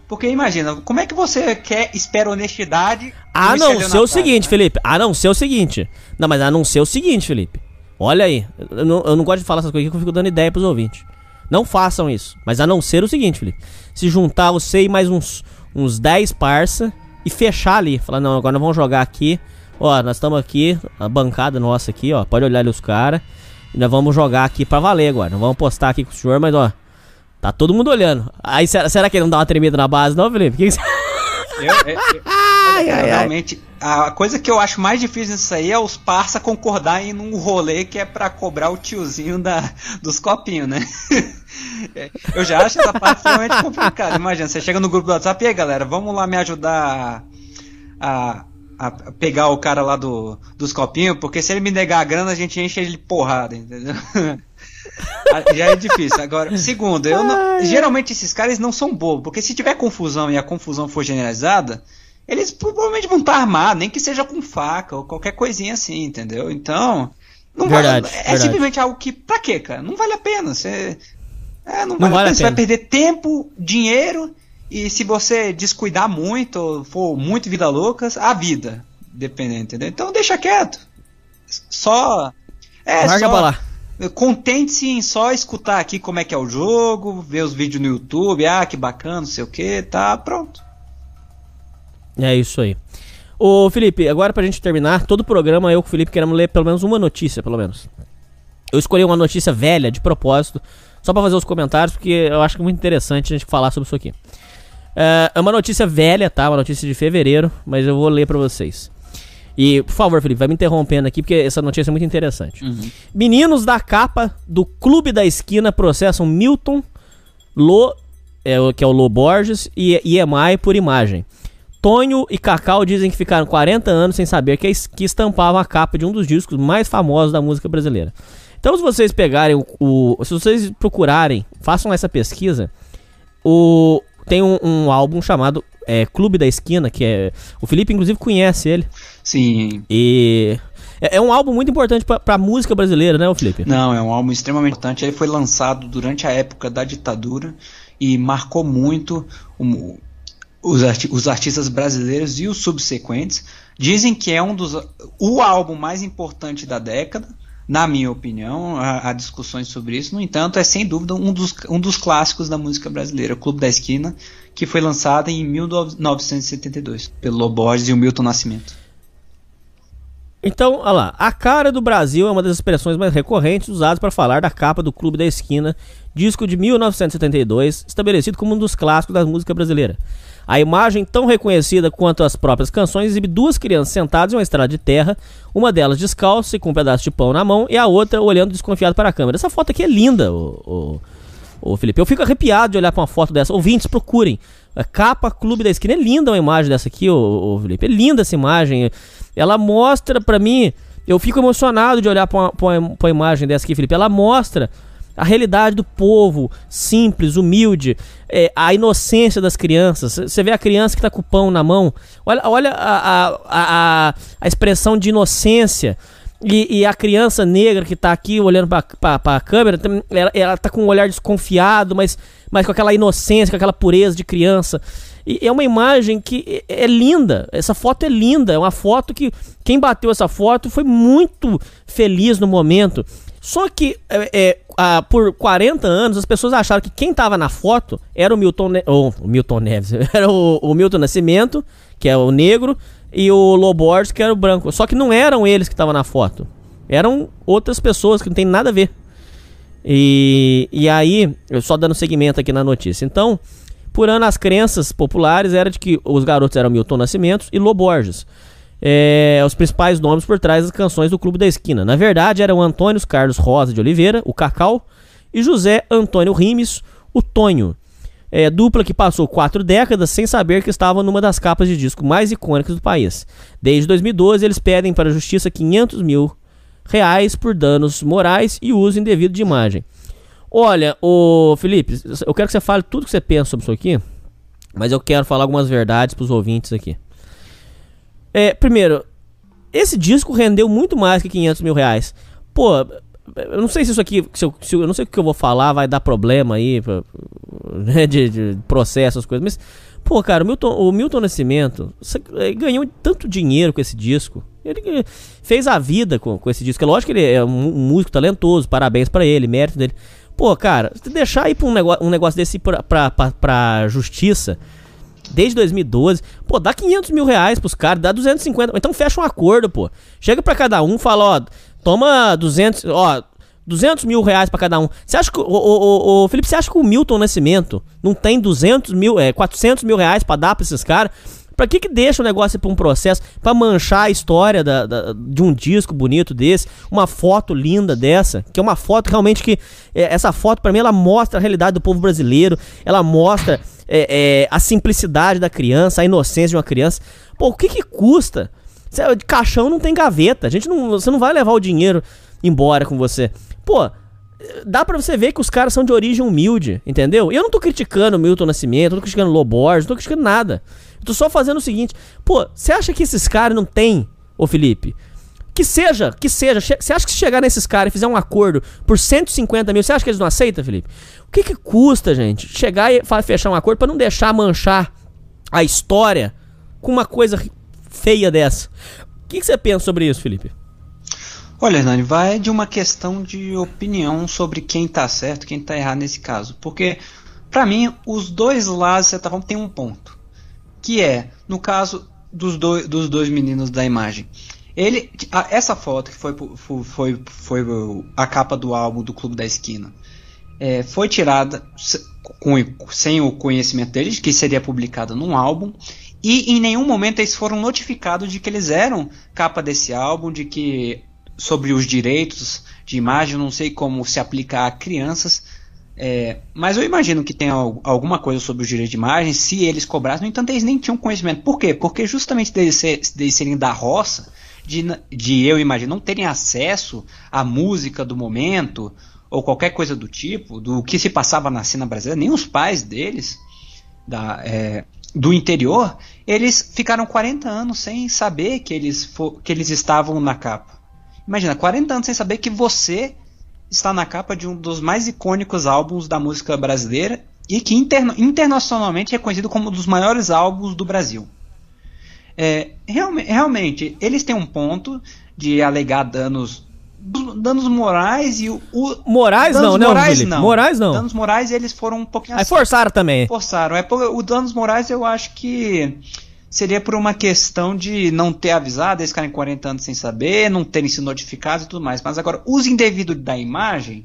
porque imagina, como é que você quer, espera honestidade? A não ser o seguinte? Felipe. A não ser o seguinte. Não, mas a não ser o seguinte, Felipe. Olha aí. Eu não, eu não gosto de falar essas coisas aqui que eu fico dando ideia pros ouvintes. Não façam isso. Mas a não ser o seguinte, Felipe. Se juntar você e mais uns, uns 10 parça e fechar ali. Falar, não, agora nós vamos jogar aqui. Ó, nós estamos aqui, a bancada nossa aqui, ó. Pode olhar ali os caras. E nós vamos jogar aqui pra valer agora. Nós vamos postar aqui com o senhor, mas ó. Tá todo mundo olhando. Aí será, será que ele não dá uma tremida na base, não, Felipe? Que que você- Eu, eu- eu- olha, realmente, a coisa que eu acho mais difícil nisso aí é os parça concordarem num rolê que é pra cobrar o tiozinho da, dos copinhos, né? Eu já acho essa parte extremamente complicada. Imagina, você chega no grupo do WhatsApp e aí, galera, vamos lá me ajudar a, a- pegar o cara lá do, dos copinhos, porque se ele me negar a grana, a gente enche ele de porrada, entendeu? Ah, Já é difícil. Agora, segundo, eu não- geralmente esses caras não são bobos, porque se tiver confusão e a confusão for generalizada, eles provavelmente vão estar armados, nem que seja com faca ou qualquer coisinha assim, entendeu? Então, não Verdade, vale, é verdade. simplesmente algo que, pra quê, cara? Não vale a pena. Você, é, não, Não vale, vale a pena. Você vai perder tempo, dinheiro e se você descuidar muito, ou for muito vida loucas, a vida, dependendo, entendeu? Então deixa quieto. Só. É, Larga só, pra lá. Contente-se em só escutar aqui como é que é o jogo, ver os vídeos no YouTube, ah, que bacana, não sei o que, tá pronto. É isso aí. Ô Felipe, agora pra gente terminar, todo programa eu com o Felipe queremos ler pelo menos uma notícia, pelo menos. Eu escolhi uma notícia velha, de propósito, só pra fazer os comentários, porque eu acho que é muito interessante a gente falar sobre isso aqui. É é uma notícia velha, tá? Uma notícia de fevereiro, mas eu vou ler pra vocês. E, por favor, Felipe, vai me interrompendo aqui, porque essa notícia é muito interessante. Meninos da capa do Clube da Esquina processam Milton, Lô, é, que é o Lô Borges, e EMI por imagem. Tonho e Cacau dizem que ficaram 40 anos sem saber que, que estampavam a capa de um dos discos mais famosos da música brasileira. Então, se vocês pegarem o. o- se vocês procurarem, façam essa pesquisa. O, tem um, um álbum chamado é, Clube da Esquina, que é. O Felipe, inclusive, conhece ele. Sim. E. É, é um álbum muito importante pra, pra música brasileira, né, Felipe? Não, é um álbum extremamente importante. Ele foi lançado durante a época da ditadura e marcou muito o- os, arti- os artistas brasileiros e os subsequentes. Dizem que é um dos o álbum mais importante da década, na minha opinião. Há, há discussões sobre isso. No entanto, é sem dúvida um dos, um dos clássicos da música brasileira, Clube da Esquina, que foi lançado em 1972 pelo Loborges e o Milton Nascimento. Então, olha lá. A cara do Brasil é uma das expressões mais recorrentes usadas para falar da capa do Clube da Esquina, disco de 1972, estabelecido como um dos clássicos da música brasileira. A imagem, tão reconhecida quanto as próprias canções, exibe duas crianças sentadas em uma estrada de terra, uma delas descalça e com um pedaço de pão na mão, e a outra olhando desconfiado para a câmera. Essa foto aqui é linda, o, Ô, Felipe, eu fico arrepiado de olhar pra uma foto dessa. Ouvintes, procurem. A capa Clube da Esquina. É linda uma imagem dessa aqui, ô, ô, Felipe. É linda essa imagem. Ela mostra pra mim, eu fico emocionado de olhar pra uma, uma, uma imagem dessa aqui, Felipe. Ela mostra a realidade do povo, simples, humilde, é, a inocência das crianças. Você vê a criança que tá com o pão na mão, olha, olha a, a, a, a expressão de inocência. E, e, a criança negra que tá aqui olhando pra, pra câmera, ela, ela tá com um olhar desconfiado, mas, mas com aquela inocência, com aquela pureza de criança. E é uma imagem que é, é linda. Essa foto é linda. É uma foto que quem bateu essa foto foi muito feliz no momento. Só que é, é, a, por 40 anos as pessoas acharam que quem estava na foto era o Milton, ne o Milton Neves, era o, o, Milton Nascimento, que é o negro, e o Loborges, que era o branco. Só que não eram eles que estavam na foto. Eram outras pessoas que não tem nada a ver. E, e aí, eu só dando segmento aqui na notícia. Então, por ano as crenças populares eram de que os garotos eram Milton Nascimento e Loborges é, os principais nomes por trás das canções do Clube da Esquina. Na verdade, eram Antônio Carlos Rosa de Oliveira, o Cacau, e José Antônio Rimes, o Tonho. É, dupla que passou quatro décadas sem saber que estavam numa das capas de disco mais icônicas do país. Desde 2012, eles pedem para a justiça 500 mil reais por danos morais e uso indevido de imagem. Olha, o Felipe, eu quero que você fale tudo que você pensa sobre isso aqui, mas eu quero falar algumas verdades para os ouvintes aqui. É, primeiro, esse disco rendeu muito mais que 500 mil reais. Pô, eu não sei se isso aqui, se eu, se eu, eu não sei o que eu vou falar, vai dar problema aí, né, de, de processo, as coisas, mas, pô, cara, o Milton, o Milton Nascimento ganhou tanto dinheiro com esse disco. Ele fez a vida com, com esse disco. É lógico que ele é um, um músico talentoso, parabéns para ele, mérito dele. Pô, cara, deixar aí pra um negócio, um negócio desse pra, pra, pra, pra justiça desde 2012. Pô, dá 500 mil reais pros caras, dá 250. Então fecha um acordo, pô. Chega pra cada um, fala, ó, toma 200, ó, 200 mil reais pra cada um. Você acha que, o, Felipe, você acha que o Milton Nascimento não tem 200 mil, é, 400 mil reais pra dar pra esses caras? Pra que que deixa o negócio pra um processo? Pra manchar a história da, da, de um disco bonito desse, uma foto linda dessa, que é uma foto realmente que, é, essa foto para mim ela mostra a realidade do povo brasileiro, ela mostra é, é, a simplicidade da criança, a inocência de uma criança. Pô, o que que custa? De caixão não tem gaveta. A gente não, você não vai levar o dinheiro embora com você. Pô, dá pra você ver que os caras são de origem humilde, entendeu? Eu não tô criticando o Milton Nascimento, não tô criticando Loborges, não tô criticando nada. Eu tô só fazendo o seguinte, pô, você acha que esses caras não têm, ô Felipe, que seja, que seja. Você acha que se chegar nesses caras e fizer um acordo por 150 mil, você acha que eles não aceitam, Felipe? O que que custa, gente, chegar e fechar um acordo para não deixar manchar a história com uma coisa feia dessa? O que, você pensa sobre isso, Felipe? Olha, Hernani, vai de uma questão de opinião sobre quem tá certo quem tá errado nesse caso. Porque, para mim, os dois lados, você tá tem um ponto. Que é, no caso dos, do, dos dois meninos da imagem. Ele, essa foto que foi, foi, foi, a capa do álbum do Clube da Esquina é, foi tirada com, sem o conhecimento deles, que seria publicada num álbum, e em nenhum momento eles foram notificados de que eles eram capa desse álbum, de que sobre os direitos de imagem, não sei como se aplicar a crianças, é, mas eu imagino que tenha alguma coisa sobre os direitos de imagem, se eles cobrassem, no entanto eles nem tinham conhecimento. Por quê? Porque justamente deles, ser, serem da roça, de, de eu imagino, não terem acesso à música do momento ou qualquer coisa do tipo, do que se passava na cena brasileira, nem os pais deles da, é, do interior, eles ficaram 40 anos sem saber que eles, que eles estavam na capa. Imagina, 40 anos sem saber que você está na capa de um dos mais icônicos álbuns da música brasileira e que interna internacionalmente é conhecido como um dos maiores álbuns do Brasil. É, realmente, eles têm um ponto de alegar danos danos morais e o, o morais não, né, morais não. Morais não. Danos morais eles foram um pouquinho Aí assim. forçaram também. Forçaram. É o danos morais eu acho que seria por uma questão de não ter avisado, eles ficarem 40 anos sem saber, não terem sido notificados e tudo mais. Mas agora, uso indevido da imagem,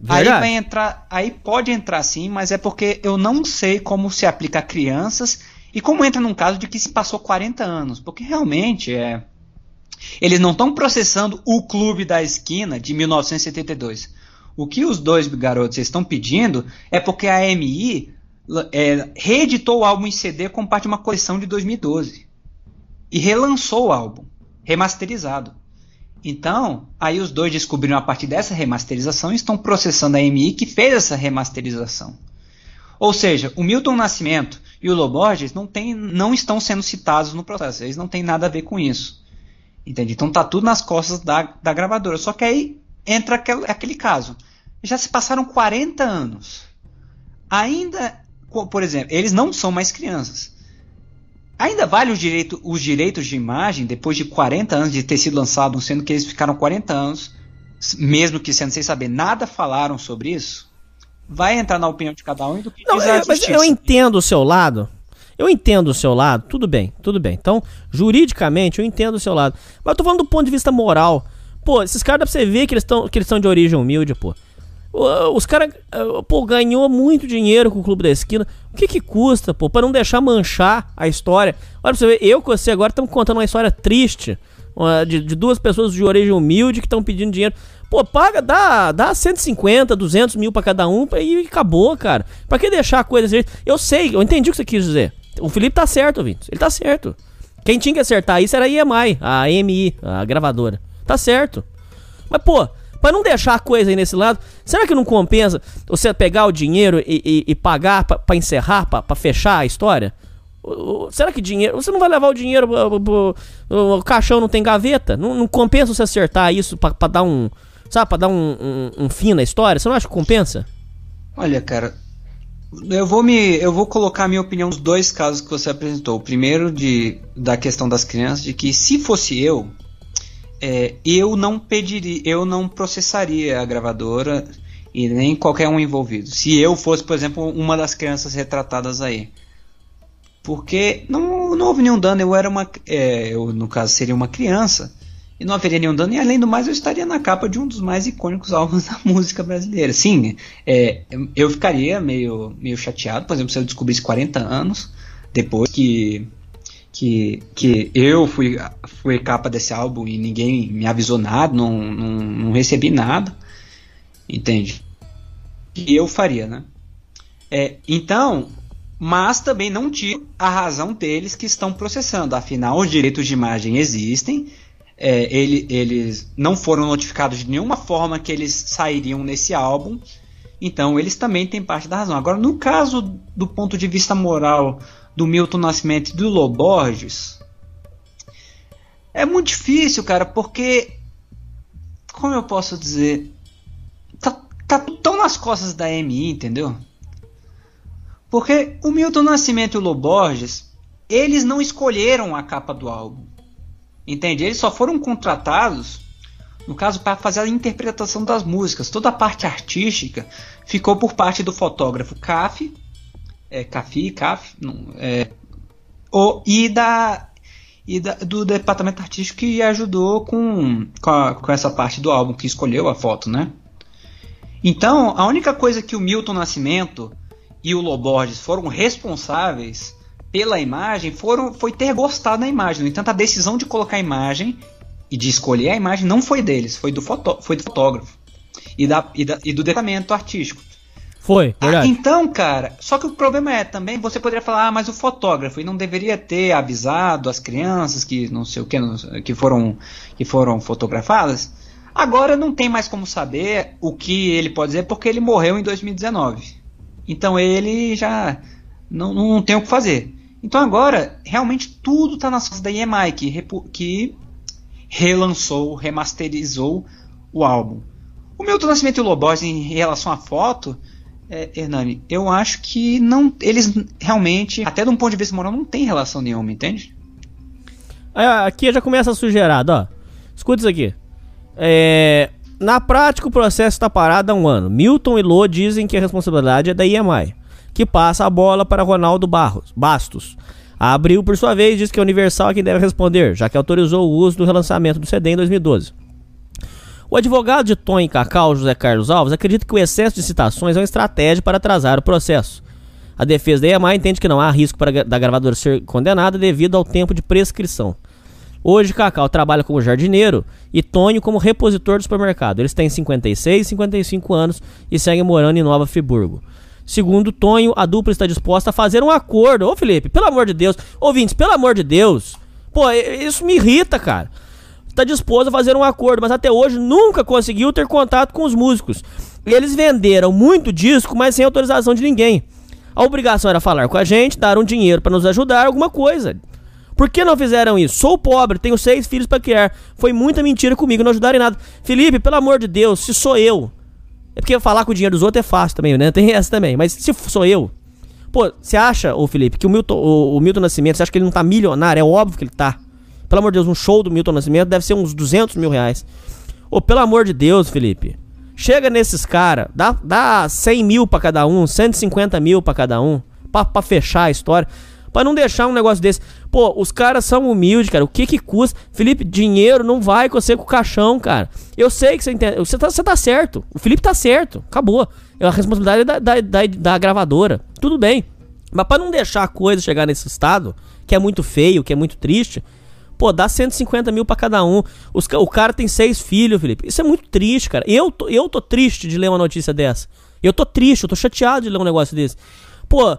Verdade. aí vai entrar, aí pode entrar sim, mas é porque eu não sei como se aplica a crianças e como entra num caso de que se passou 40 anos, porque realmente é. Eles não estão processando o clube da esquina de 1972. O que os dois garotos estão pedindo é porque a AMI é, reeditou o álbum em CD como parte de uma coleção de 2012. E relançou o álbum. remasterizado. Então, aí os dois descobriram a partir dessa remasterização e estão processando a MI que fez essa remasterização. Ou seja, o Milton Nascimento e o Loborges não, tem, não estão sendo citados no processo. Eles não têm nada a ver com isso. Entende? Então tá tudo nas costas da, da gravadora. Só que aí entra aquele, aquele caso. Já se passaram 40 anos. Ainda, por exemplo, eles não são mais crianças. Ainda vale os, direito, os direitos de imagem depois de 40 anos de ter sido lançado, sendo que eles ficaram 40 anos, mesmo que sendo sem saber nada, falaram sobre isso? Vai entrar na opinião de cada um e do que Não, diz é, mas eu entendo o seu lado. Eu entendo o seu lado, tudo bem, tudo bem. Então, juridicamente, eu entendo o seu lado. Mas eu tô falando do ponto de vista moral. Pô, esses caras dá pra você ver que eles estão de origem humilde, pô. Os caras, eh, pô, ganhou muito dinheiro com o Clube da Esquina. O que que custa, pô, pra não deixar manchar a história? Olha pra você ver, eu com você agora estamos contando uma história triste de, de duas pessoas de origem humilde que estão pedindo dinheiro. Pô, paga, dá, dá 150, 200 mil pra cada um e acabou, cara. Pra que deixar a coisa assim? Eu sei, eu entendi o que você quis dizer. O Felipe tá certo, Vinícius. Ele tá certo. Quem tinha que acertar isso era a EMI, a EMI, a gravadora. Tá certo. Mas, pô, pra não deixar a coisa aí nesse lado, será que não compensa você pegar o dinheiro e, e- e pagar pra encerrar, pra fechar a história? Será que dinheiro. Você não vai levar o dinheiro. O, o caixão não tem gaveta? Não, não compensa você acertar isso pra dar um. Sabe, pra dar um, um- um fim na história? Você não acha que compensa? Olha, cara, eu vou me, eu vou colocar a minha opinião nos dois casos que você apresentou. O primeiro de da questão das crianças, de que se fosse eu, é, eu não pediria, eu não processaria a gravadora e nem qualquer um envolvido. Se eu fosse, por exemplo, uma das crianças retratadas aí, porque não, não houve nenhum dano. Eu era uma, é, eu no caso seria uma criança e não haveria nenhum dano. E além do mais, eu estaria na capa de um dos mais icônicos álbuns da música brasileira. Sim, é, eu ficaria meio, meio chateado, por exemplo, se eu descobrisse 40 anos depois que que, que eu fui, fui capa desse álbum e ninguém me avisou nada, não, não, não recebi nada, entende? E eu faria, né? É, então, mas também não tiro a razão deles que estão processando. Afinal, os direitos de imagem existem. É, ele- eles não foram notificados de nenhuma forma que eles sairiam nesse álbum. Então, eles também têm parte da razão. Agora, no caso do ponto de vista moral do Milton Nascimento e do Loborges, é muito difícil, cara, porque. Como eu posso dizer? Tá, tá tão nas costas da MI, entendeu? Porque o Milton Nascimento e o Loborges, eles não escolheram a capa do álbum. Entende? Eles só foram contratados, no caso, para fazer a interpretação das músicas. Toda a parte artística ficou por parte do fotógrafo Caf, é, Cafi, Caf, é, e da e da- do departamento artístico que ajudou com, com, a- com essa parte do álbum, que escolheu a foto, né? Então, a única coisa que o Milton Nascimento e o Loborges foram responsáveis pela imagem foram, foi ter gostado da imagem. No entanto, a decisão de colocar a imagem e de escolher a imagem não foi deles, foi do, fotó foi do fotógrafo e, da, e, da, e do departamento artístico. Foi, Ah, verdade. então, cara, só que o problema é também, você poderia falar, ah, mas o fotógrafo, e não deveria ter avisado as crianças que não sei o que, que foram que foram fotografadas. Agora não tem mais como saber o que ele pode dizer porque ele morreu em 2019. Então ele já não, não tem o que fazer. Então agora, realmente tudo está nas costas da EMI, que, que relançou, remasterizou o álbum. O Milton Nascimento e o Loborges em relação à foto, é, Hernani, eu acho que não, eles realmente, até de um ponto de vista moral, não tem relação nenhuma, entende? Ó, Aqui já começa a sugeirada, ó. Escuta isso aqui. É, na prática, o processo está parado há um ano. Milton e Lô dizem que a responsabilidade é da IEMAI, que passa a bola para Ronaldo Barros, Bastos. A Abril, por sua vez, diz que a Universal é quem deve responder, já que autorizou o uso do relançamento do CD em 2012. O advogado de Tom e Cacau, José Carlos Alves, acredita que o excesso de citações é uma estratégia para atrasar o processo. A defesa da EMA entende que não há risco para, da gravadora ser condenada devido ao tempo de prescrição. Hoje, Cacau trabalha como jardineiro e Tonho como repositor do supermercado. Eles têm 56 e 55 anos e seguem morando em Nova Friburgo. Segundo Tonho, a dupla está disposta a fazer um acordo. Ô Felipe, pelo amor de Deus. Ouvintes, pelo amor de Deus. Pô, isso me irrita, cara. tá disposto a fazer um acordo, mas até hoje nunca conseguiu ter contato com os músicos. Eles venderam muito disco, mas sem autorização de ninguém. A obrigação era falar com a gente, dar um dinheiro para nos ajudar, alguma coisa. Por que não fizeram isso? Sou pobre, tenho seis filhos para criar. Foi muita mentira comigo, não ajudaram em nada. Felipe, pelo amor de Deus, se sou eu. É porque falar com o dinheiro dos outros é fácil também, né? Tem essa também. Mas se sou eu. Pô, você acha, ô Felipe, que o Milton, o, o Milton Nascimento, você acha que ele não tá milionário? É óbvio que ele tá. Pelo amor de Deus, um show do Milton Nascimento deve ser uns 200 mil reais. Ô, pelo amor de Deus, Felipe. Chega nesses caras, dá, dá 100 mil pra cada um, 150 mil pra cada um, pra, pra fechar a história. Pra não deixar um negócio desse. Pô, os caras são humildes, cara. O que que custa? Felipe, dinheiro não vai com você com o caixão, cara. Eu sei que você entende. Você tá, você tá certo. O Felipe tá certo. Acabou. É a responsabilidade da, da, da, da gravadora. Tudo bem. Mas pra não deixar a coisa chegar nesse estado, que é muito feio, que é muito triste, pô, dá 150 mil pra cada um. Os, o cara tem seis filhos, Felipe. Isso é muito triste, cara. Eu tô, eu tô triste de ler uma notícia dessa. Eu tô triste, eu tô chateado de ler um negócio desse. Pô,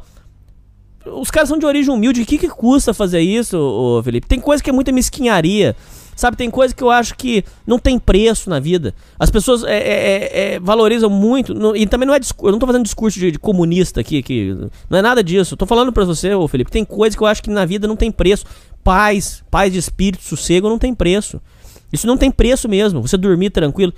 os caras são de origem humilde. O que, que custa fazer isso, ô, Felipe? Tem coisa que é muita mesquinharia. Sabe, tem coisa que eu acho que não tem preço na vida. As pessoas é, é, é, valorizam muito. No, e também não é discurso. Eu não tô fazendo discurso de, de, comunista aqui, que não é nada disso. Eu tô falando pra você, ô Felipe. Tem coisa que eu acho que na vida não tem preço. Paz, paz de espírito, sossego não tem preço. Isso não tem preço mesmo. Você dormir tranquilo.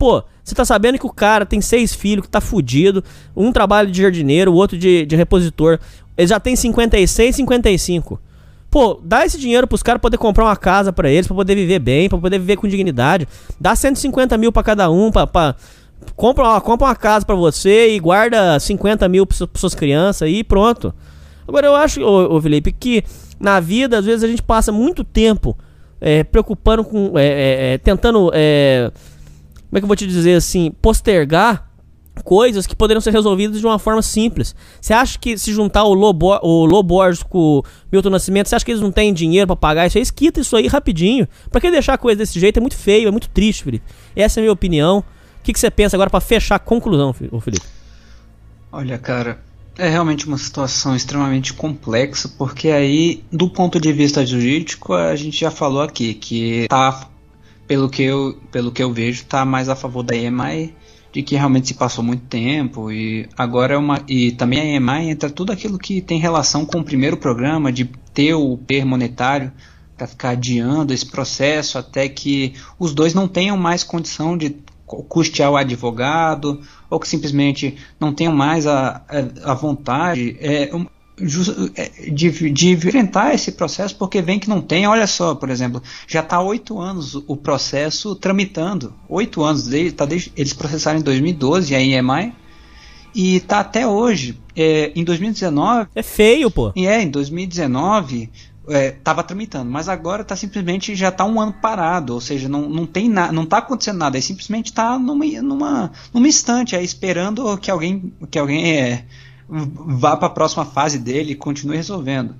Pô, você tá sabendo que o cara tem seis filhos, que tá fudido. Um trabalha de jardineiro, o outro de, de repositor. Ele já tem 56, 55. Pô, dá esse dinheiro pros caras poder comprar uma casa para eles, para poder viver bem, para poder viver com dignidade. Dá 150 mil para cada um, pra, pra, compra, uma, compra uma casa para você e guarda 50 mil pra, suas crianças e pronto. Agora eu acho, ô, ô, Felipe, que na vida, às vezes, a gente passa muito tempo é, preocupando com. É, é, é tentando. Como é que eu vou te dizer assim? Postergar coisas que poderiam ser resolvidas de uma forma simples. Você acha que se juntar o Lobo, o Loborges com o Milton Nascimento, você acha que eles não têm dinheiro para pagar isso aí? Esquita isso aí rapidinho. Pra que deixar a coisa desse jeito? É muito feio, é muito triste, Felipe. Essa é a minha opinião. O que, que você pensa agora para fechar a conclusão, Felipe? Olha, cara, é realmente uma situação extremamente complexa, porque aí, do ponto de vista jurídico, a gente já falou aqui que tá, pelo que eu, pelo que eu vejo, tá mais a favor da EMI de que realmente se passou muito tempo e agora é uma e também a EMI entra tudo aquilo que tem relação com o primeiro programa de ter o per monetário para ficar adiando esse processo até que os dois não tenham mais condição de custear o advogado ou que simplesmente não tenham mais a, a, vontade. É, de, de enfrentar esse processo porque vem que não tem. Olha só, por exemplo, já está oito anos o processo tramitando. Oito anos, desde, tá desde, eles processaram em 2012 a IMI e está até hoje. É, em 2019. É feio, pô. É, em 2019 estava é, tramitando, mas agora está simplesmente já está um ano parado, ou seja, não, não tem nada, não está acontecendo nada, é simplesmente está numa, numa, numa instante, é, esperando que alguém que alguém é, vá para a próxima fase dele e continue resolvendo.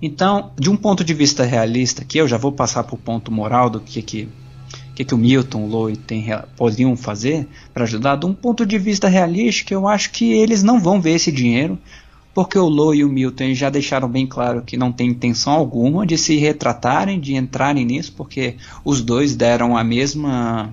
Então, de um ponto de vista realista, que eu já vou passar para o ponto moral do que que, que, que o Milton, o Lowe tem, podiam fazer para ajudar, de um ponto de vista realístico, eu acho que eles não vão ver esse dinheiro, porque o Lowe e o Milton já deixaram bem claro que não tem intenção alguma de se retratarem, de entrarem nisso, porque os dois deram a mesma,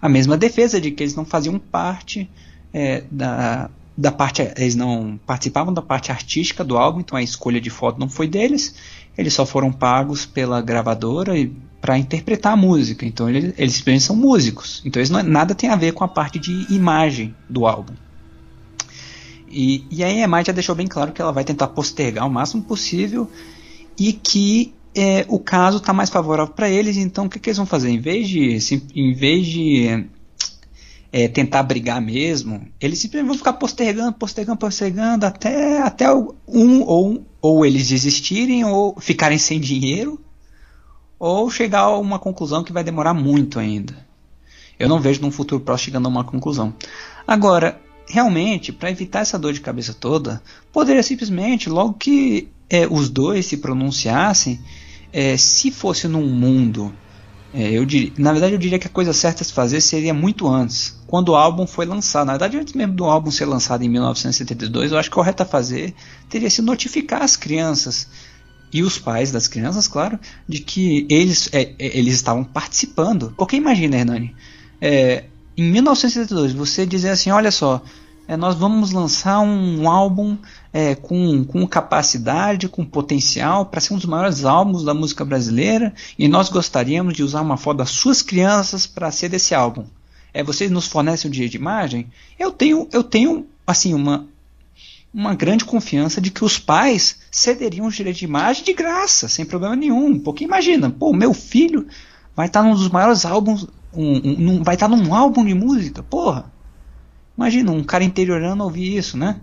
a mesma defesa de que eles não faziam parte é, da da parte eles não participavam da parte artística do álbum, então a escolha de foto não foi deles. Eles só foram pagos pela gravadora para interpretar a música. Então eles, eles são músicos. Então eles não, nada tem a ver com a parte de imagem do álbum. E, e a EMI já deixou bem claro que ela vai tentar postergar o máximo possível e que é, o caso está mais favorável para eles. Então o que, que, eles vão fazer? Em vez de, em vez de é, tentar brigar mesmo, eles simplesmente vão ficar postergando, postergando, postergando até, até um ou, ou eles desistirem ou ficarem sem dinheiro ou chegar a uma conclusão que vai demorar muito ainda. Eu não vejo num futuro próximo chegando a uma conclusão. Agora, realmente, para evitar essa dor de cabeça toda, poderia simplesmente, logo que é, os dois se pronunciassem, é, se fosse num mundo é, eu diria, na verdade, eu diria que a coisa certa a se fazer seria muito antes, quando o álbum foi lançado. Na verdade, antes mesmo do álbum ser lançado em 1972, eu acho que correto a fazer teria se notificar as crianças e os pais das crianças, claro, de que eles, é, é, eles estavam participando. Porque imagina, Hernani, é, em 1972, você dizer assim, olha só, é, nós vamos lançar um álbum é, com, com capacidade, com potencial para ser um dos maiores álbuns da música brasileira e nós gostaríamos de usar uma foto das suas crianças para ser desse álbum. É, vocês nos fornecem o dia de imagem? Eu tenho, eu tenho assim uma uma grande confiança de que os pais cederiam os direitos de imagem de graça, sem problema nenhum. Porque imagina, pô, meu filho vai estar tá num dos maiores álbuns, um, um, vai estar tá num álbum de música, porra. Imagina um cara interiorando ouvir isso, né?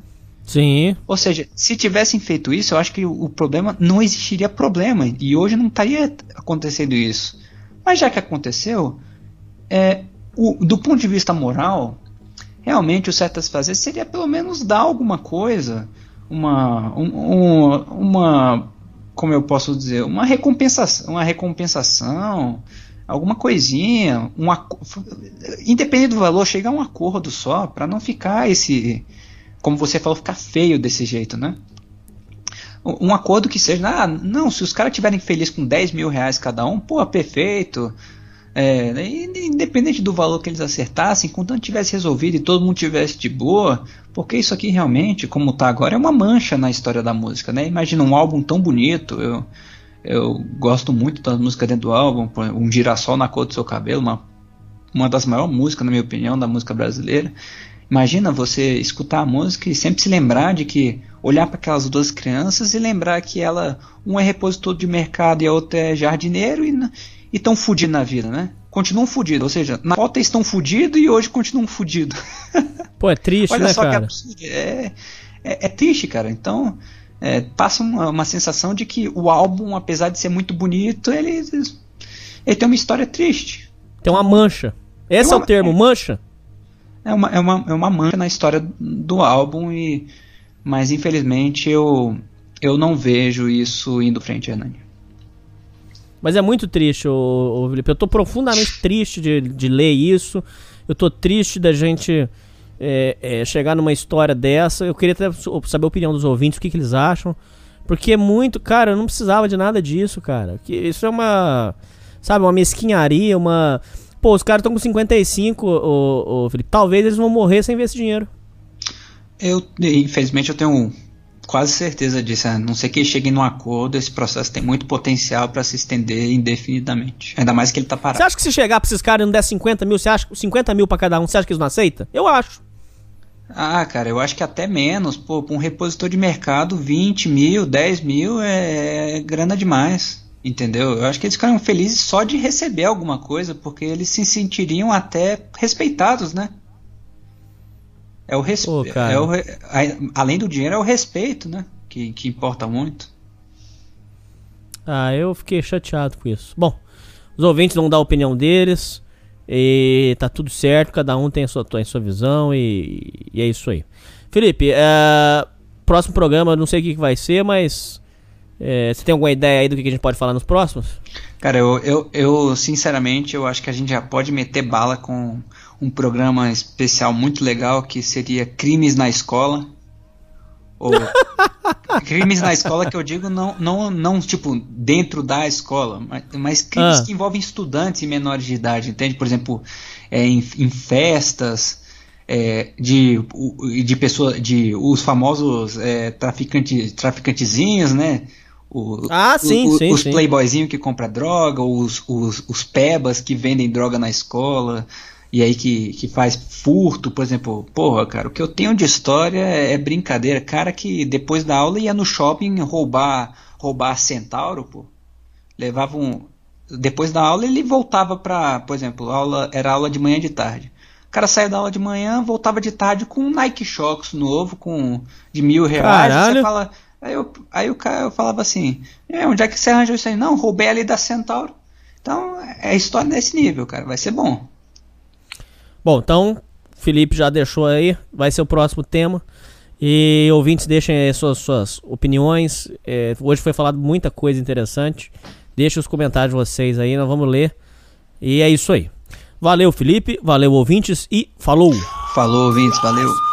Sim. Ou seja, se tivessem feito isso, eu acho que o, problema não existiria problema e hoje não estaria acontecendo isso. Mas já que aconteceu, é, o, do ponto de vista moral, realmente o certo a se fazer seria pelo menos dar alguma coisa, uma, um, uma, como eu posso dizer, uma recompensação, uma recompensação, alguma coisinha, um, independente do valor, chegar a um acordo só, para não ficar esse, como você falou, ficar feio desse jeito, né? Um acordo que seja, ah, não, se os caras estiverem felizes com 10 mil reais cada um, pô, perfeito. É, independente do valor que eles acertassem, contanto tivesse resolvido e todo mundo tivesse de boa, porque isso aqui realmente, como está agora, é uma mancha na história da música, né? Imagina um álbum tão bonito, eu, eu gosto muito da música dentro do álbum, um girassol na cor do seu cabelo, uma, uma das maiores músicas, na minha opinião, da música brasileira. Imagina você escutar a música e sempre se lembrar de que olhar para aquelas duas crianças e lembrar que ela um é repositor de mercado e a outra é jardineiro e estão fudidos na vida, né? Continuam fudidos, ou seja, na foto estão fudidos e hoje continuam fudidos. Pô, é triste, Olha né, só cara? Que é, é, é, triste, cara. Então, é, passa uma, uma, sensação de que o álbum, apesar de ser muito bonito, ele, ele tem uma história triste. Tem uma mancha. Esse uma, é o termo, mancha? É uma, é, uma, é uma mancha na história do álbum, e, mas infelizmente eu, eu não vejo isso indo frente, Hernani. Mas é muito triste, ô, ô Felipe. Eu tô profundamente triste de, de ler isso. Eu tô triste da gente é, é, chegar numa história dessa. Eu queria até saber a opinião dos ouvintes, o que, que eles acham. Porque é muito, cara, eu não precisava de nada disso, cara. Que isso é uma, sabe, uma mesquinharia, uma... Pô, os caras estão com 55, ô, ô, Felipe. Talvez eles vão morrer sem ver esse dinheiro. Eu, infelizmente, eu tenho quase certeza disso. A não sei que cheguem num acordo, esse processo tem muito potencial para se estender indefinidamente. Ainda mais que ele tá parado. Você acha que se chegar pra esses caras e não der 50 mil, você acha 50 mil pra cada um, você acha que eles não aceitam? Eu acho. Ah, cara, eu acho que até menos. Pô, pra um repositor de mercado, 20 mil, 10 mil é, é grana demais. Entendeu? Eu acho que eles ficariam felizes só de receber alguma coisa, porque eles se sentiriam até respeitados, né? É o respeito. É o, além do dinheiro, é o respeito, né? Que, que importa muito. Ah, eu fiquei chateado com isso. Bom, os ouvintes vão dar a opinião deles. E tá tudo certo, cada um tem a sua, tem a sua visão e, e é isso aí. Felipe, é, próximo programa, não sei o que, que vai ser, mas é, você tem alguma ideia aí do que, a gente pode falar nos próximos? Cara, eu, eu, eu sinceramente eu acho que a gente já pode meter bala com um programa especial muito legal que seria Crimes na Escola. Ou crimes na escola que eu digo não, não, não tipo dentro da escola, mas, mas crimes ah. que envolvem estudantes e menores de idade, entende? Por exemplo, é, em, em festas, é, de, de pessoas, de os famosos é, traficantes, traficantezinhos, né? O, ah, sim, o, sim. Os sim. playboyzinhos que compram droga, os, os, os pebas que vendem droga na escola e aí que, que faz furto, por exemplo, porra, cara, o que eu tenho de história é brincadeira. Cara que depois da aula ia no shopping roubar roubar centauro, pô. Levava um. Depois da aula ele voltava pra, por exemplo, aula, era aula de manhã e de tarde. O cara saía da aula de manhã, voltava de tarde com um Nike Shox novo, com de mil reais. Caralho. Você fala, aí, eu, aí o cara eu falava assim, é, onde é que você arranjou isso aí? Não, roubei ali da Centauro. Então, é história desse nível, cara. Vai ser bom. Bom, então, Felipe já deixou aí, vai ser o próximo tema. E ouvintes, deixem aí suas, suas opiniões. É, hoje foi falado muita coisa interessante. Deixem os comentários de vocês aí, nós vamos ler. E é isso aí. Valeu, Felipe. Valeu, ouvintes. E falou! Falou, ouvintes. Valeu.